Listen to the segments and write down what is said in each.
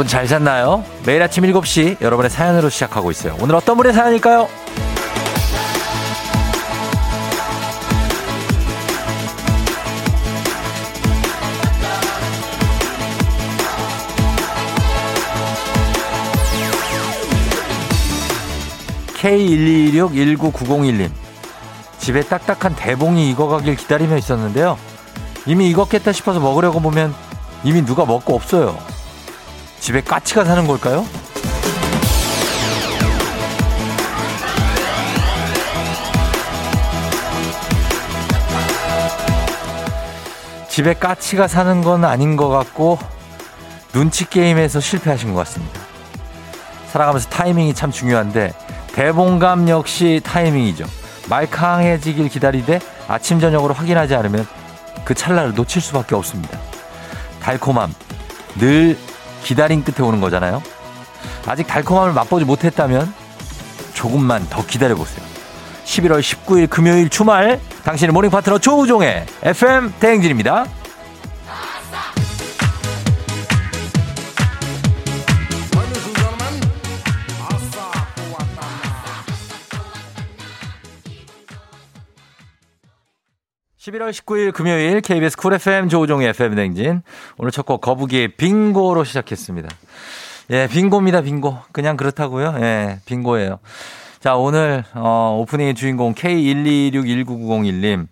여러분 잘 잤나요? 매일 아침 7시 여러분의 사연으로 시작하고 있어요. 오늘 어떤 분의 사연일까요? K126-19901님. 집에 딱딱한 대봉이 익어가길 기다리며 있었는데요. 이미 익었겠다 싶어서 먹으려고 보면 이미 누가 먹고 없어요. 집에 까치가 사는 걸까요? 집에 까치가 사는 건 아닌 것 같고 눈치 게임에서 실패하신 것 같습니다. 살아가면서 타이밍이 참 중요한데 대봉감 역시 타이밍이죠. 말캉해지길 기다리되 아침 저녁으로 확인하지 않으면 그 찰나를 놓칠 수밖에 없습니다. 달콤함 늘 기다림 끝에 오는 거잖아요. 아직 달콤함을 맛보지 못했다면 조금만 더 기다려보세요. 11월 19일 금요일 주말 당신의 모닝 파트너 조우종의 FM 대행진입니다. 11월 19일 금요일 KBS 쿨 FM 조우종의 FM 댕진. 오늘 첫 곡 거북이의 빙고로 시작했습니다. 예, 빙고입니다, 빙고. 그냥 그렇다고요? 예, 빙고예요. 자, 오늘, 어, 오프닝의 주인공 K1261990님.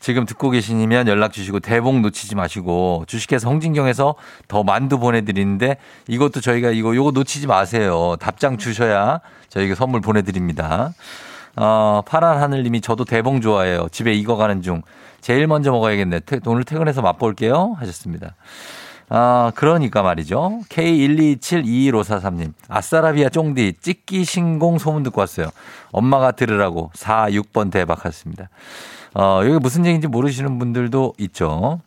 지금 듣고 계시면 연락 주시고 대복 놓치지 마시고 주식회사 홍진경에서 더 만두 보내드리는데 이것도 저희가 이거, 요거 놓치지 마세요. 답장 주셔야 저희가 선물 보내드립니다. 어, 파란 하늘님이 저도 대봉 좋아해요. 집에 익어가는 중. 제일 먼저 먹어야겠네. 오늘 퇴근해서 맛볼게요. 하셨습니다. 아, 그러니까 말이죠. K1272153님. 아싸라비아 쫑디 찍기 신공 소문 듣고 왔어요. 엄마가 들으라고 4, 6번 대박 하셨습니다. 어, 여기 무슨 얘기인지 모르시는 분들도 있죠.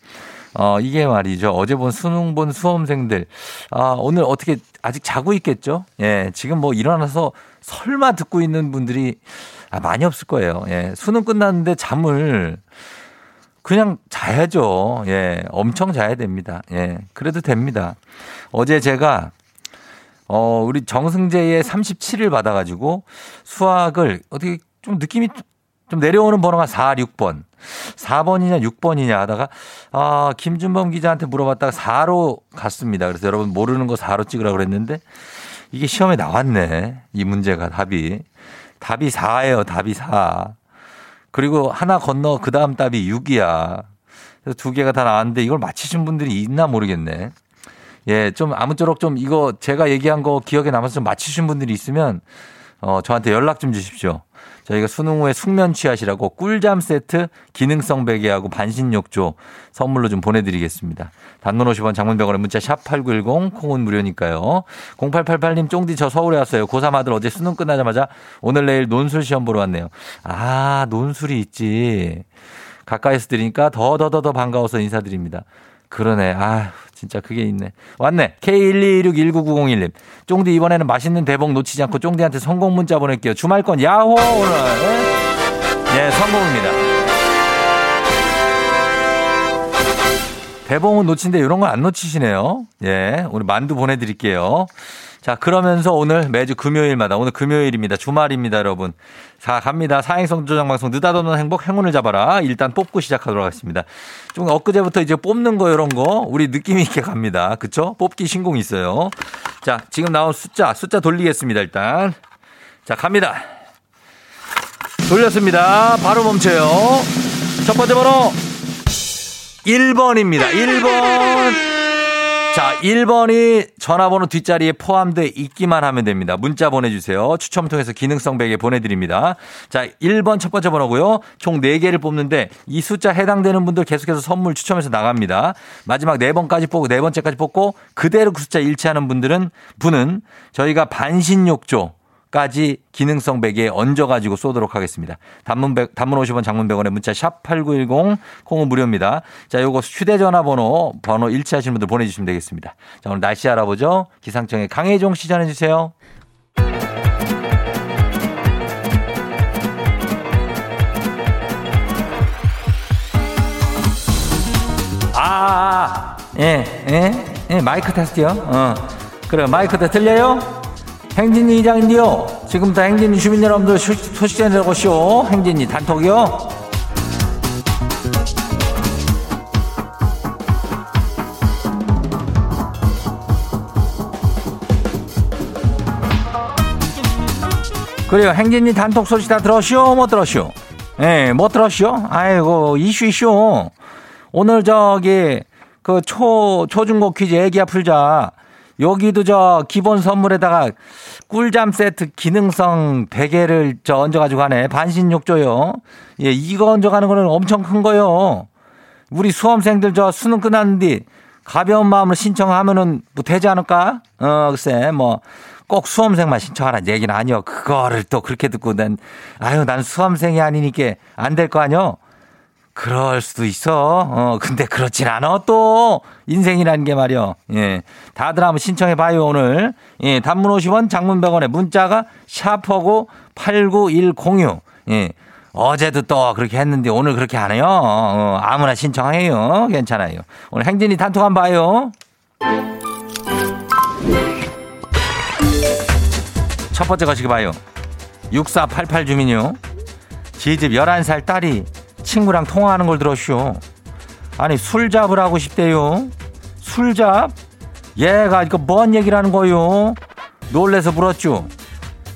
어, 이게 말이죠. 어제 본 수능 본 수험생들. 아, 오늘 어떻게 아직 자고 있겠죠? 예, 지금 뭐 일어나서 설마 듣고 있는 분들이 아, 많이 없을 거예요. 예, 수능 끝났는데 잠을 그냥 자야죠. 예, 엄청 자야 됩니다. 예, 그래도 됩니다. 어제 제가 어, 우리 정승재의 37을 받아가지고 수학을 어떻게 좀 느낌이 좀 내려오는 번호가 4, 6번. 4번이냐 6번이냐 하다가 아, 김준범 기자한테 물어봤다가 4로 갔습니다. 그래서 여러분 모르는 거 4로 찍으라고 그랬는데 이게 시험에 나왔네. 이 문제가 답이. 답이 4예요. 답이 4. 그리고 하나 건너 그 다음 답이 6이야. 그래서 두 개가 다 나왔는데 이걸 맞히신 분들이 있나 모르겠네. 예, 좀 아무쪼록 좀 이거 제가 얘기한 거 기억에 남아서 좀 맞히신 분들이 있으면 어, 저한테 연락 좀 주십시오. 저희가 수능 후에 숙면 취하시라고 꿀잠 세트 기능성 베개하고 반신욕조 선물로 좀 보내드리겠습니다. 단문 50원 장문병원에 문자 샵 8910 콩은 무료니까요. 0888님 쫑디 저 서울에 왔어요. 고3 아들 어제 수능 끝나자마자 오늘 내일 논술 시험 보러 왔네요. 아 논술이 있지. 가까이서 들으니까 더더더더 반가워서 인사드립니다. 그러네. 아 진짜 그게 있네. 왔네. K1261990님. 쫑디 이번에는 맛있는 대복 놓치지 않고 쫑디한테 성공 문자 보낼게요. 주말권 야호 오늘. 네, 성공입니다. 대봉은 놓친데 이런 건 안 놓치시네요. 예, 오늘 만두 보내드릴게요. 자, 그러면서 오늘 매주 금요일마다 오늘 금요일입니다. 주말입니다, 여러분. 자, 갑니다. 사행성 조장 방송 느닷없는 행복 행운을 잡아라. 일단 뽑고 시작하도록 하겠습니다. 좀 엊그제부터 이제 뽑는 거 이런 거 우리 느낌 있게 갑니다. 그쵸? 뽑기 신공 있어요. 자, 지금 나온 숫자, 숫자 돌리겠습니다, 일단. 자, 갑니다. 돌렸습니다. 바로 멈춰요. 첫 번째 번호 1번입니다. 1번. 자, 1번이 전화번호 뒷자리에 포함돼 있기만 하면 됩니다. 문자 보내주세요. 추첨 통해서 기능성 베개 보내드립니다. 자, 1번 첫 번째 번호고요. 총 4개를 뽑는데 이 숫자 해당되는 분들 계속해서 선물 추첨해서 나갑니다. 마지막 4번까지 뽑고 4번째까지 뽑고 그대로 그 숫자 일치하는 분들은 분은 저희가 반신욕조 까지 기능성 베개에 얹어가지고 쏘도록 하겠습니다. 단문 100, 단문 50원 장문 100원에 문자 샵 8910 콩은 무료입니다. 자, 요거 휴대전화 번호, 번호 일치하시는 분들 보내주시면 되겠습니다. 자, 오늘 날씨 알아보죠. 기상청의 강혜종 시 전해주세요. 아, 아, 아, 예, 예, 예, 마이크 테스트요. 어. 그래, 마이크도 들려요? 행진이 이장인데요. 지금부터 행진이 주민 여러분들 소식 전해드려보시오. 행진이 단톡이요. 그래요. 행진이 단톡 소식 다 들었쇼? 못 들었쇼? 예, 못 들었쇼? 아이고, 이슈 이슈. 오늘 저기 그 초, 초중고 퀴즈 애기야 풀자. 여기도 저 기본 선물에다가 꿀잠 세트 기능성 베개를 저 얹어가지고 가네. 반신욕조요. 예, 이거 얹어가는 거는 엄청 큰 거요. 우리 수험생들 저 수능 끝났는데 가벼운 마음으로 신청하면은 뭐 되지 않을까? 어, 글쎄, 뭐. 꼭 수험생만 신청하라는 얘기는 아니요. 그거를 또 그렇게 듣고 난, 아유, 난 수험생이 아니니까 안 될 거 아니요? 그럴 수도 있어. 어, 근데 그렇진 않아, 또. 인생이라는 게 말이요. 예. 다들 한번 신청해봐요, 오늘. 예. 단문 50원, 장문 100원에 문자가 샤퍼고 89106. 예. 어제도 또 그렇게 했는데 오늘 그렇게 안 해요. 어, 아무나 신청해요. 괜찮아요. 오늘 행진이 단톡 한번 봐요. 첫 번째 거시기 봐요. 6488 주민요. 지집 11살 딸이 친구랑 통화하는 걸 들었쇼. 아니 술잡을 하고 싶대요. 술잡? 얘가 이거 뭔 얘기를 하는 거요? 놀래서 물었죠.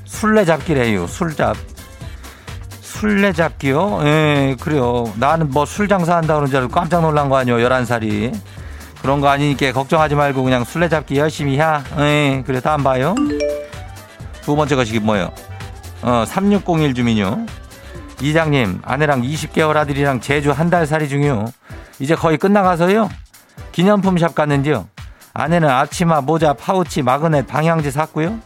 술래잡기래요. 술잡. 술래잡기요? 예, 그래요. 나는 뭐 술 장사한다 그런 줄 알고 깜짝 놀란 거 아니요. 11살이. 그런 거 아니니까 걱정하지 말고 그냥 술래잡기 열심히 해. 예, 그래 다음 봐요. 두 번째 것이 뭐예요? 어, 3601 주민요. 이장님, 아내랑 20개월 아들이랑 제주 한 달 살이 중이요. 이제 거의 끝나가서요. 기념품 샵 갔는데요. 아내는 아치마, 모자, 파우치, 마그넷, 방향제 샀고요.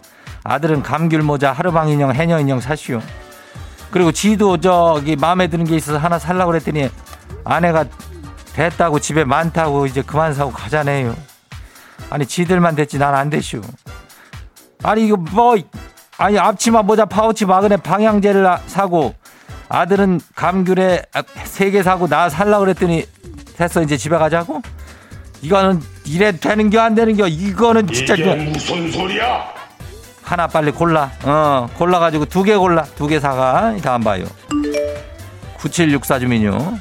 아들은 감귤 모자, 하루방 인형, 해녀 인형 샀슈. 그리고 지도 저기 마음에 드는 게 있어서 하나 살라고 그랬더니 아내가 됐다고 집에 많다고 이제 그만 사고 가자네요. 아니 지들만 됐지 난 안 됐슈. 아니 이거 뭐 아니 앞치마 모자 파우치 마그넷 방향제를 사고 아들은 감귤에 세 개 사고 나 살라 그랬더니 됐어 이제 집에 가자고? 이거는 이래 되는 겨 안 되는 겨? 이거는 진짜 이게 무슨 소리야? 하나 빨리 골라. 어 골라 가지고 두 개 골라. 두 개 사가. 다음 봐요. 9764 주민요.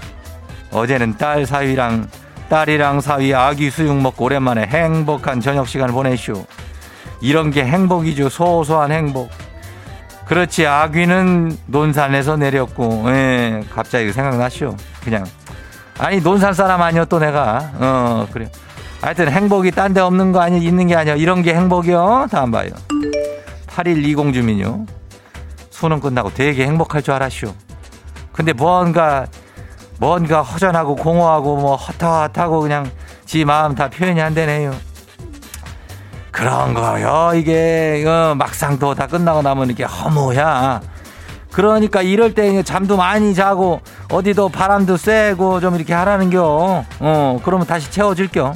어제는 딸 사위랑 딸이랑 사위 아기 수육 먹고 오랜만에 행복한 저녁 시간을 보내쇼 이런 게 행복이죠. 소소한 행복 그렇지 아귀는 논산에서 내렸고 예, 갑자기 생각나시오 그냥. 아니 논산 사람 아니요 또 내가. 어 그래. 하여튼 행복이 딴 데 없는 거 아니 있는 게 아니야 이런 게 행복이요 다음 봐요. 8120 주민요. 수능 끝나고 되게 행복할 줄 알았쇼 근데 뭔가 뭔가 허전하고 공허하고 뭐 헛헛하고 그냥 지 마음 다 표현이 안 되네요 그런 거요. 이게 어, 막상 또 다 끝나고 나면 이렇게 허무야. 그러니까 이럴 때 잠도 많이 자고 어디도 바람도 쐬고 좀 이렇게 하라는겨. 어, 그러면 다시 채워줄겨.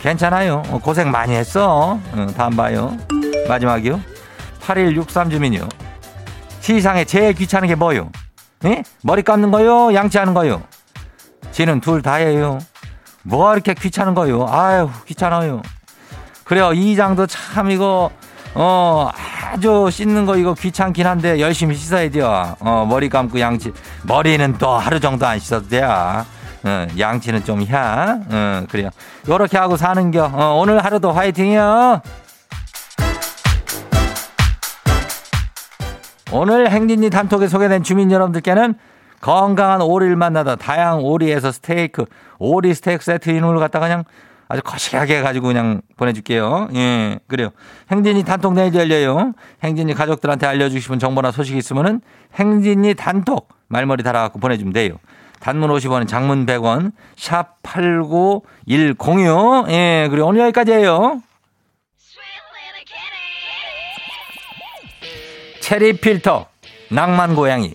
괜찮아요. 어, 고생 많이 했어. 어, 다음 봐요. 마지막이요. 8163 주민이요. 시상에 제일 귀찮은 게 뭐요? 예? 머리 감는 거요? 양치하는 거요? 지는 둘다 해요. 뭐 이렇게 귀찮은 거요? 아유, 귀찮아요. 그래요. 이 장도 참 이거 어 아주 씻는 거 이거 귀찮긴 한데 열심히 씻어야 돼요. 어 머리 감고 양치 머리는 또 하루 정도 안 씻어도 돼요. 어, 양치는 좀 해. 어, 그래요. 요렇게 하고 사는겨. 어, 오늘 하루도 화이팅이요. 오늘 행진이 단톡에 소개된 주민 여러분들께는 건강한 오리를 만나다 다양한 오리에서 스테이크, 오리 스테이크 세트 이름을 갖다 그냥 아주 거시하게 해가지고 그냥 보내줄게요. 예, 그래요. 행진이 단톡 내일 열려요. 행진이 가족들한테 알려주고 싶은 정보나 소식이 있으면은 행진이 단톡 말머리 달아갖고 보내주면 돼요. 단문 50원, 장문 100원, 샵 89106. 예, 그리고 오늘 여기까지예요. 체리 필터, 낭만 고양이.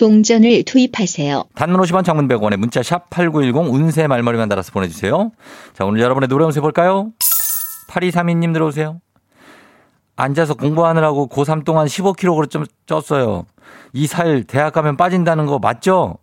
동전을 투입하세요. 단문 50원 장문 100원에 문자 샵 8910 운세 말머리만 달아서 보내주세요. 자 오늘 여러분의 노래 운세 볼까요? 8232님 들어오세요. 앉아서 공부하느라고 고3 동안 15kg 좀 쪘어요. 이 살 대학 가면 빠진다는 거 맞죠?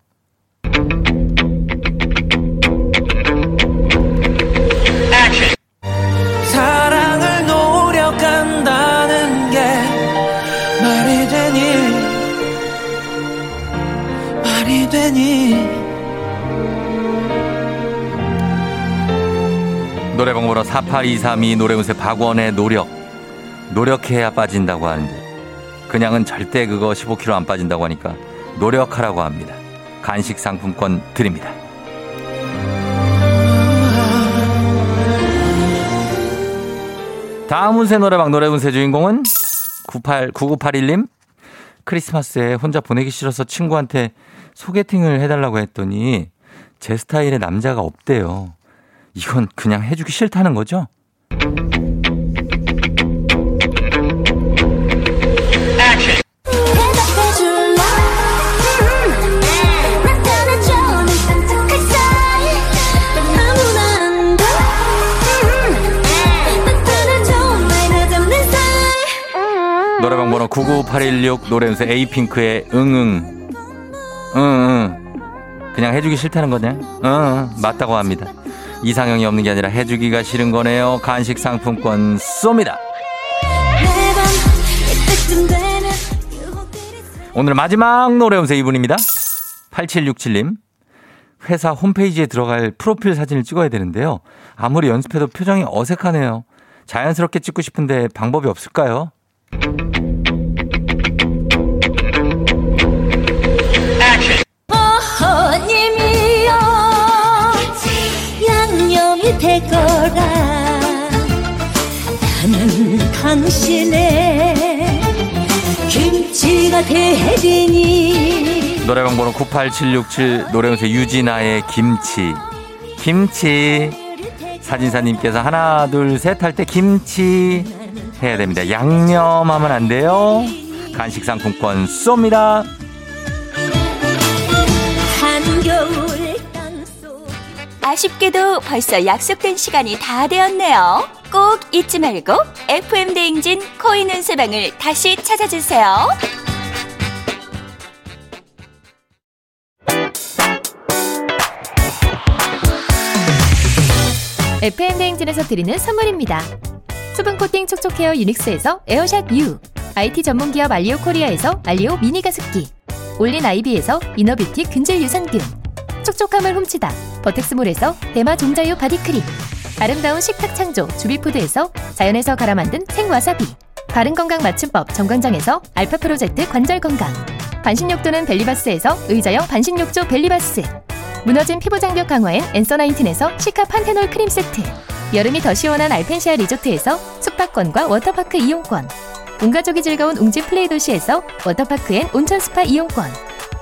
되니 노래방 보러 48232 노래운세 박원의 노력. 노력해야 빠진다고 하는데 그냥은 절대 그거 15kg 안 빠진다고 하니까 노력하라고 합니다. 간식 상품권 드립니다. 다음 운세 노래방 노래 운세 주인공은 98 9981님 크리스마스에 혼자 보내기 싫어서 친구한테 소개팅을 해달라고 했더니 제 스타일의 남자가 없대요. 이건 그냥 해주기 싫다는 거죠? 노래방 번호 99816 노래연세 에이핑크의 응응 응 응 그냥 해주기 싫다는 거냐? 응 맞다고 합니다. 이상형이 없는 게 아니라 해주기가 싫은 거네요. 간식 상품권 쏩니다. 오늘 마지막 노래연세 이분입니다. 8767님 회사 홈페이지에 들어갈 프로필 사진을 찍어야 되는데요. 아무리 연습해도 표정이 어색하네요. 자연스럽게 찍고 싶은데 방법이 없을까요? 되거라 나는 당신의 김치가 되리니 노래방 번호 98767 노래연세 유진아의 김치 김치 사진사님께서 하나 둘 셋 할 때 김치 해야 됩니다. 양념하면 안 돼요. 간식 상품권 쏩니다. 아쉽게도 벌써 약속된 시간이 다 되었네요. 꼭 잊지 말고 FM 대행진 코인 운세방을 다시 찾아주세요. FM 대행진에서 드리는 선물입니다. 수분 코팅 촉촉 헤어 유닉스에서 에어샷 U, IT 전문 기업 알리오 코리아에서 알리오 미니 가습기, 올린 아이비에서 이너뷰티 균질 유산균, 촉촉함을 훔치다. 버텍스몰에서 대마 종자유 바디크림, 아름다운 식탁 창조 주비푸드에서 자연에서 갈아 만든 생와사비, 바른 건강 맞춤법 정관장에서 알파 프로젝트 관절 건강, 반신욕조는 벨리바스에서 의자형 반신욕조 벨리바스, 무너진 피부 장벽 강화엔 엔서 나인틴에서 시카 판테놀 크림 세트. 여름이 더 시원한 알펜시아 리조트에서 숙박권과 워터파크 이용권. 온 가족이 즐거운 웅진 플레이 도시에서 워터파크 and 온천 스파 이용권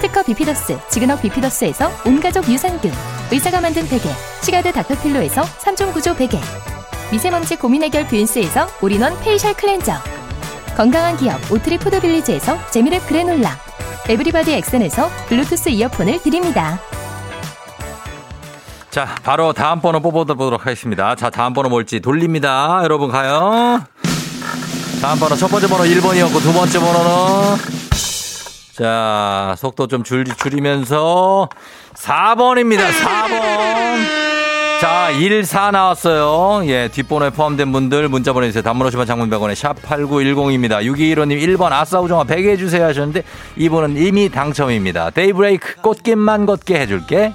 특허 비피더스 지그넉 비피더스에서 온가족 유산균 의사가 만든 베개 시가드 닥터필로에서 3종 구조 베개 미세먼지 고민 해결 뷰인스에서 올인원 페이셜 클렌저 건강한 기업 오트리 푸드빌리지에서 재미랩 그래놀라 에브리바디 엑센에서 블루투스 이어폰을 드립니다. 자, 바로 다음 번호 뽑아보도록 하겠습니다. 자, 다음 번호 뭘지 돌립니다. 여러분 가요. 다음 번호 첫 번째 번호 1번이었고 두 번째 번호는 자, 속도 좀 줄, 줄이면서 4번입니다. 4번. 자, 1, 4 나왔어요. 예, 뒷번호에 포함된 분들 문자 보내주세요. 단문호시반 장문백원에 샵8910입니다. 6215님 1번 아싸 우정아 100개 해주세요 하셨는데 이분은 이미 당첨입니다. 데이브레이크 꽃길만 걷게 해줄게.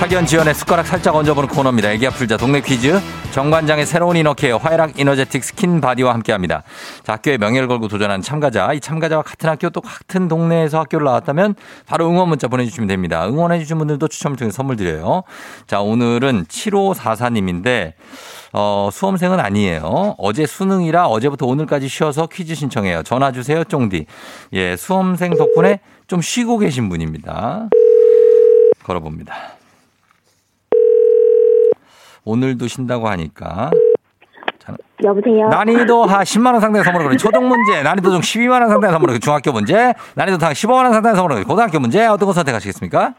학연 지연의 숟가락 살짝 얹어보는 코너입니다. 애기야 풀자 동네 퀴즈. 정관장의 새로운 이너케어 화해락 이너제틱 스킨 바디와 함께합니다. 자, 학교에 명예를 걸고 도전하는 참가자. 이 참가자와 같은 학교 또 같은 동네에서 학교를 나왔다면 바로 응원 문자 보내주시면 됩니다. 응원해주신 분들도 추첨을 통해 선물 드려요. 자, 오늘은 7544님인데 어, 수험생은 아니에요. 어제 수능이라 어제부터 오늘까지 쉬어서 퀴즈 신청해요. 전화 주세요, 쫑디. 예, 수험생 덕분에 좀 쉬고 계신 분입니다. 걸어봅니다. 오늘도 쉰다고 하니까. 여보세요. 난이도 하 10만 원 상당의 선물을 거는 초등 문제, 난이도 중 12만 원 상당의 선물을 중학교 문제, 난이도 당 15만 원 상당의 선물을 고등학교 문제 어떤 거 선택하시겠습니까?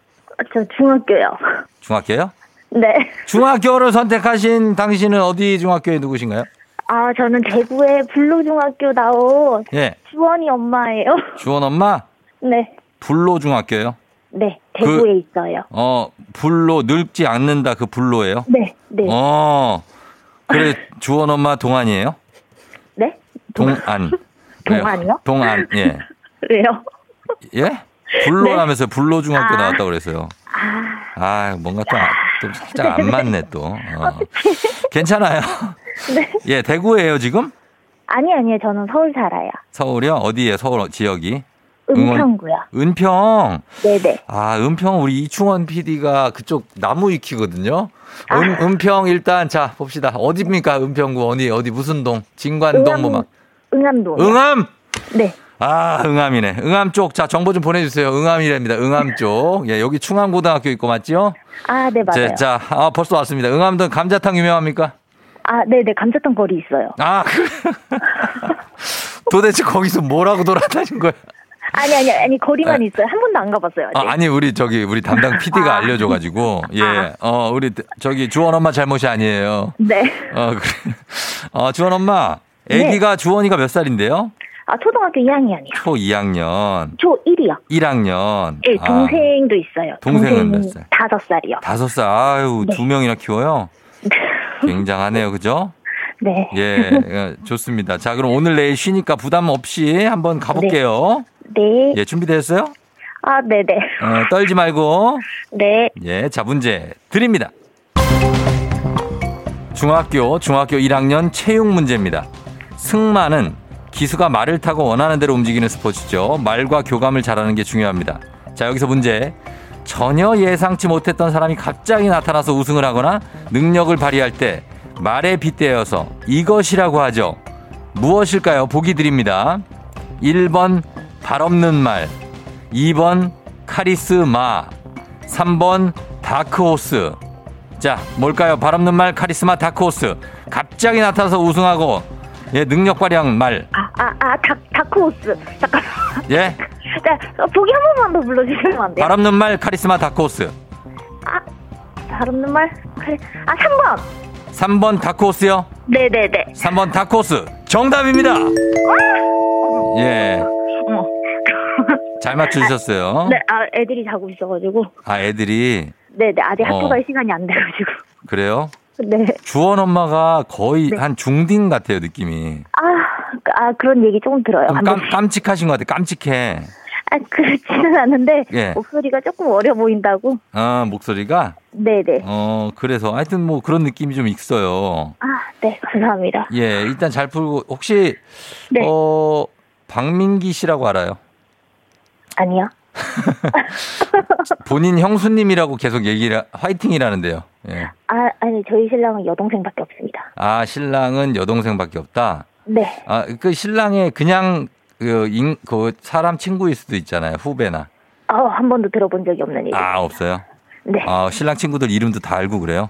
저 중학교요. 중학교요? 네. 중학교를 선택하신 당신은 어디 중학교에 누구신가요? 아, 저는 대구의 불로중학교 나온 예, 주원이 엄마예요. 주원 엄마 네. 불로 중학교요. 네. 대구에 있어요. 어, 불로 늙지 않는다 그 불로예요. 네. 네. 어, 그래 주원 엄마 동안이에요? 네? 동안. 동안이요? 동안. 예. 왜요? 예? 불로라면서 불로 중학교 아. 나왔다고 그랬어요. 아, 아, 뭔가 또, 아- 좀 살짝 안 맞네, 또. 어. 괜찮아요. 네. 예, 대구예요, 지금? 아니, 아니요. 저는 서울 살아요. 서울이요? 어디에 서울 지역이? 은평구요. 은평. 네네. 아, 은평 우리 이충원 PD가 그쪽 나무 위키거든요. 아. 은, 은평 일단 자, 봅시다. 어디입니까? 은평구 어디 어디 무슨 동? 진관동 뭐 막. 응암동. 응암. 네. 아, 응암이네. 응암 쪽. 자, 정보 좀 보내 주세요. 응암이랍니다. 응암 쪽. 예, 여기 충암고등학교 있고 맞죠? 아, 네, 맞아요. 자, 자, 아, 벌써 왔습니다. 응암동 감자탕 유명합니까? 아, 네네. 감자탕 거리 있어요. 아, 그 도대체 거기서 뭐라고 돌아다닌 거야? 아니, 아니, 아니. 거리만 네. 있어요. 한 번도 안 가봤어요. 아, 아니 우리 저기 우리 담당 PD가 아. 알려줘가지고 예, 아. 어 우리 저기 주원 엄마 잘못이 아니에요. 네. 어 그래. 어 주원 엄마, 아기가 주원이가 몇 살인데요? 아, 초등학교 2학년이요. 초 2학년, 초 1이요. 1학년. 네, 동생도 있어요. 아. 동생은 동생이 몇 살? 다섯 살이요. 다섯 살. 아유 네. 두 명이나 키워요. 굉장하네요, 그죠? 네. 예, 예, 좋습니다. 자, 그럼 오늘 내일 쉬니까 부담 없이 한번 가볼게요. 네. 예, 준비됐어요? 아, 네네. 어, 떨지 말고. 네. 예, 자, 문제 드립니다. 중학교, 중학교 1학년 체육 문제입니다. 승마는 기수가 말을 타고 원하는 대로 움직이는 스포츠죠. 말과 교감을 잘하는 게 중요합니다. 자, 여기서 문제. 전혀 예상치 못했던 사람이 갑자기 나타나서 우승을 하거나 능력을 발휘할 때 말에 빗대어서 이것이라고 하죠. 무엇일까요? 보기 드립니다. 1번 발 없는 말, 2번 카리스마, 3번 다크호스. 자, 뭘까요? 발 없는 말, 카리스마, 다크호스. 갑자기 나타나서 우승하고, 예, 능력 발휘한 말. 아, 아, 아, 다, 다크호스. 잠깐. 예, 자, 어, 보기 한 번만 더 불러주시면 안 돼요? 발 없는 말, 카리스마, 다크호스. 아, 발 없는 말? 그래. 아, 3번. 3번 다크호스요? 네네네. 3번 다크호스. 정답입니다! 예. 어머. 잘 맞추셨어요. 네, 아, 애들이 자고 있어가지고. 아, 애들이. 네, 네, 아직 어. 학교 갈 시간이 안 돼가지고. 그래요? 네. 주원 엄마가 거의 네. 한 중딩 같아요, 느낌이. 아, 아, 그런 얘기 조금 들어요. 깜. 깜찍하신 것 같아요, 깜찍해. 아, 그렇지는 않은데, 예. 목소리가 조금 어려 보인다고. 아, 목소리가? 네 네. 어, 그래서 하여튼 뭐 그런 느낌이 좀 있어요. 아, 네, 감사합니다. 예, 일단 잘 풀고, 혹시, 네. 어, 박민기 씨라고 알아요? 아니요. 본인 형수님이라고 계속 얘기를, 화이팅이라는데요. 예. 아, 아니, 저희 신랑은 여동생밖에 없습니다. 아, 신랑은 여동생밖에 없다? 네. 아, 그 신랑의 그냥 그, 인, 그 사람 친구일 수도 있잖아요. 후배나. 어, 한 번도 들어본 적이 없는 얘기. 아, 없어요? 네. 아, 신랑 친구들 이름도 다 알고 그래요?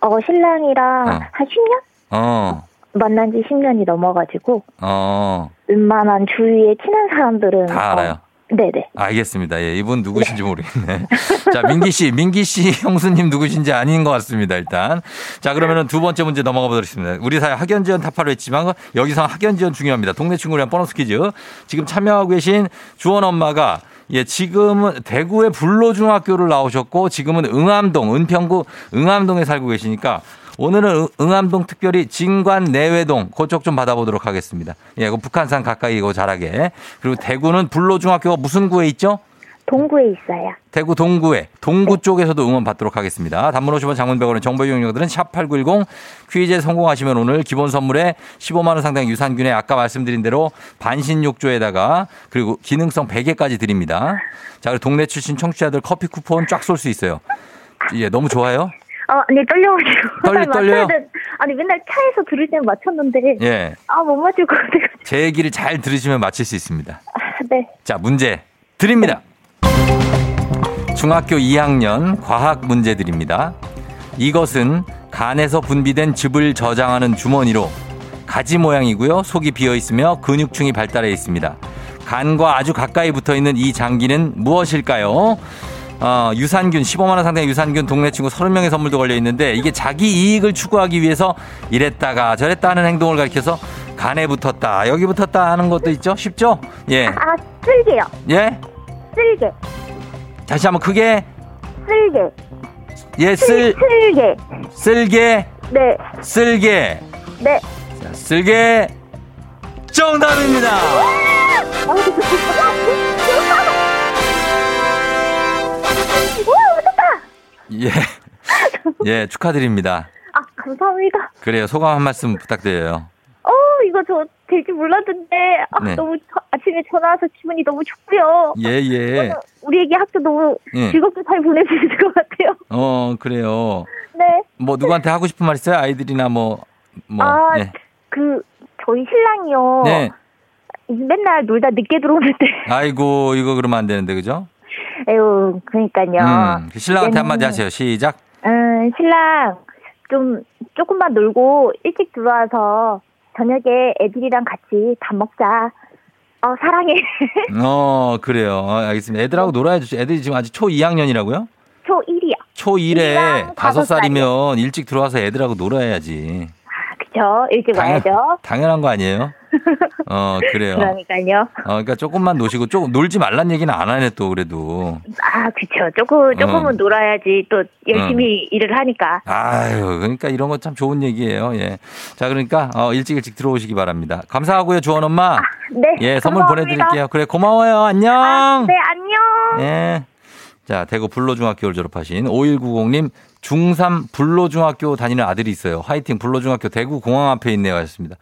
어, 신랑이랑 어. 한 10년? 어, 만난 지 10년이 넘어가지고, 어, 웬만한 주위에 친한 사람들은. 다 알아요. 어, 네네. 알겠습니다. 예, 이분 누구신지 모르겠네. 자, 민기 씨, 민기 씨 형수님 누구신지 아닌 것 같습니다, 일단. 자, 그러면은 두 번째 문제 넘어가 보도록 하겠습니다. 우리 사회 학연 지원 타파로 했지만 여기서 학연 지원 중요합니다. 동네 위한 보너스 퀴즈. 지금 참여하고 계신 주원 엄마가 예, 지금은 대구의 불로중학교를 나오셨고 지금은 응암동, 은평구 응암동에 살고 계시니까 오늘은 응- 응암동 특별히 진관 내외동 그쪽 좀 받아보도록 하겠습니다. 예, 그 북한산 가까이 이거 잘하게. 그리고 대구는 불로중학교가 무슨 구에 있죠? 동구에 있어요. 대구 동구에 동구 쪽에서도 응원 받도록 하겠습니다. 단문 50원 장문 100원의 정보 이용료들은 샵8910 퀴즈에 성공하시면 오늘 기본 선물에 15만 원 상당 유산균에 아까 말씀드린 대로 반신욕조에다가 그리고 기능성 베개까지 드립니다. 자, 그리고 동네 출신 청취자들 커피 쿠폰 쫙 쏠 수 있어요. 예, 너무 좋아요? 어, 아니, 떨려가지고. 떨리- 떨려요? 돼. 아니, 맨날 차에서 들을 때는 맞췄는데. 예. 아, 못 맞출 것 같아가지고. 제 얘기를 잘 들으시면 맞힐 수 있습니다. 아, 네. 자, 문제 드립니다. 중학교 2학년 과학 문제 드립니다. 이것은 간에서 분비된 즙을 저장하는 주머니로 가지 모양이고요. 속이 비어 있으며 근육층이 발달해 있습니다. 간과 아주 가까이 붙어 있는 이 장기는 무엇일까요? 어, 유산균 15만 원 상당의 유산균 동네 친구 30명의 선물도 걸려 있는데 이게 자기 이익을 추구하기 위해서 이랬다가 저랬다 하는 행동을 가리켜서 간에 붙었다 여기 붙었다 하는 것도 있죠 쉽죠 예 아, 쓸개요. 예? 쓸개. 다시 한번 크게 쓸개. 예, 쓸, 쓸개. 쓸개, 네. 쓸개. 네. 자, 쓸개. 정답입니다. 예. 예, 축하드립니다. 아, 감사합니다. 그래요. 소감 한 말씀 부탁드려요. 어, 이거 저 될 줄 몰랐는데, 아, 네. 너무 저- 아침에 전화 와서 기분이 너무 좋고요. 예, 예. 우리 애기 학교 너무 예. 즐겁게 잘 보내주실 것 같아요. 어, 그래요. 네. 뭐, 누구한테 하고 싶은 말 있어요? 아이들이나 뭐, 뭐. 아, 예. 그, 저희 신랑이요. 네. 맨날 놀다 늦게 들어오는데. 아이고, 이거 그러면 안 되는데, 그죠? 에휴, 그러니까요. 음. 그 신랑한테 얘는, 한마디 하세요. 시작. 음, 신랑, 좀, 조금만 놀고 일찍 들어와서 저녁에 애들이랑 같이 밥 먹자. 어, 사랑해. 어, 그래요. 어, 알겠습니다. 애들하고 놀아야죠. 애들이 지금 아직 초 2학년이라고요? 초 1이요. 초 1에 일이랑 다섯 다섯 살이면 일찍 들어와서 애들하고 놀아야지. 아, 그쵸. 일찍 와야죠. 당연한 거 아니에요? 어, 그래요. 그러니까요. 어, 그러니까 조금만 노시고 조금 놀지 말란 얘기는 안 하네 또 그래도. 아, 그쵸. 조금, 조금은 어. 놀아야지 또 열심히 일을 하니까. 아유, 그러니까 이런 거 참 좋은 얘기예요. 예. 자, 그러니까 어, 일찍 일찍 들어오시기 바랍니다. 감사하고요, 주원 엄마. 네. 예, 선물 감사합니다. 보내드릴게요. 그래, 고마워요. 안녕. 아, 네, 안녕. 예. 자, 대구 불로중학교를 졸업하신 5190님 중3 불로중학교 다니는 아들이 있어요. 화이팅 불로중학교 대구 공항 앞에 있네요. 하셨습니다.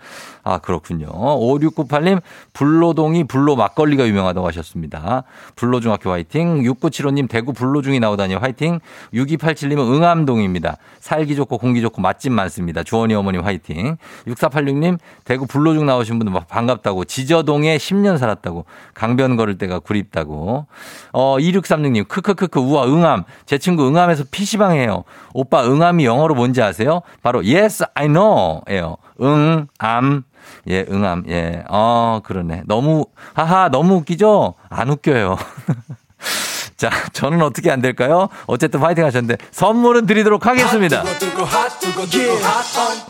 아, 그렇군요. 5698님 불로동이 불로 막걸리가 유명하다고 하셨습니다. 불로중학교 화이팅. 6975님 대구 불로중이 나오다니 화이팅. 6287님은 응암동입니다. 살기 좋고 공기 좋고 맛집 많습니다. 주원이 어머님 화이팅. 6486님 대구 불로중 나오신 분들 막 반갑다고 지저동에 10년 살았다고 강변 걸을 때가 그립다고. 어 2636님 크크크크 우와 응암 제 친구 응암에서 PC방 해요. 오빠 응암이 영어로 뭔지 아세요? 바로 yes I know예요. 응암 예, 응암. 예. 어, 그러네. 너무 하하 너무 웃기죠? 안 웃겨요. 자, 저는 어떻게 안 될까요? 어쨌든 파이팅 하셨는데 선물은 드리도록 하겠습니다.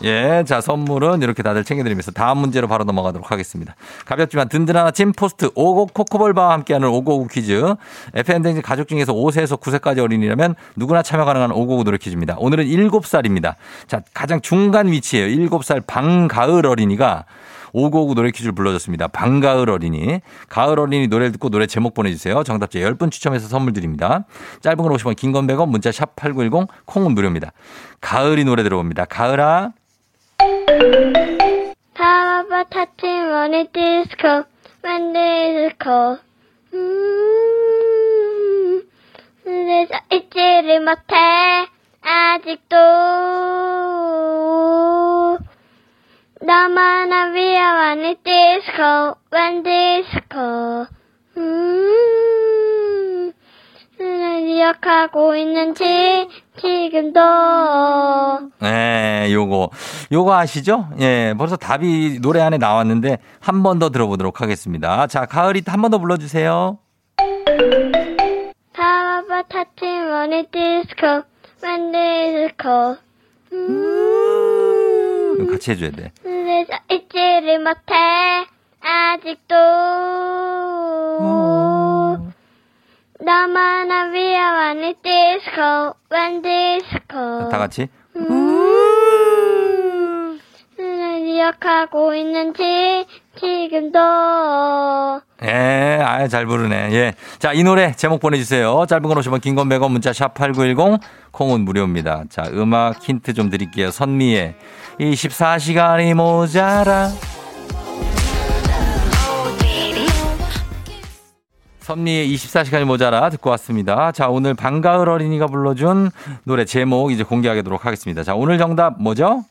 예, 자, 선물은 이렇게 다들 챙겨드리면서 다음 문제로 바로 넘어가도록 하겠습니다. 가볍지만 든든한 아침 포스트 오곡 코코볼바와 함께하는 오고구 퀴즈. FM댕진 가족 중에서 5세에서 9세까지 어린이라면 누구나 참여 가능한 오고구 노래 퀴즈입니다. 오늘은 7살입니다. 자, 가장 중간 위치에요. 7살 방가을 어린이가 오고오구 노래 퀴즈를 불러줬습니다. 방가을 어린이. 가을 어린이 노래를 듣고 노래 제목 보내주세요. 정답자 10분 추첨해서 선물 드립니다. 짧은 건 50원, 긴 건 100원, 문자 샵 8910, 콩은 무료입니다. 가을이 노래 들어봅니다. 가을아. 파워버 타칭 원의 디스코 when 디스코 음 잊지를 못해 아직도 너만아 위험한 이 디스코 when 디스코 음 기억하고 있는지 지금도 네, 요거. 요거 아시죠? 예, 벌써 답이 노래 안에 나왔는데 한 번 더 들어보도록 하겠습니다. 자, 가을이 한 번 더 불러주세요. 파워버 타칭 원의 디스코 when 디스코 음 같이 해줘야 돼. 그래서 잊지를 못해 아직도 너만아 위험한 이 디스코 when 디스코 다 같이. 음 기억하고 있는지 지금도 예, 아, 잘 부르네. 예. 자, 이 노래 제목 보내주세요. 짧은 건 오시면 긴건 100원 문자 샵 8910 콩은 무료입니다. 자, 음악 힌트 좀 드릴게요. 선미의 24시간이 모자라. 선미의 24시간이 모자라 듣고 왔습니다. 자, 오늘 방가을 어린이가 불러준 노래 제목 이제 공개하도록 하겠습니다. 자, 오늘 정답 뭐죠?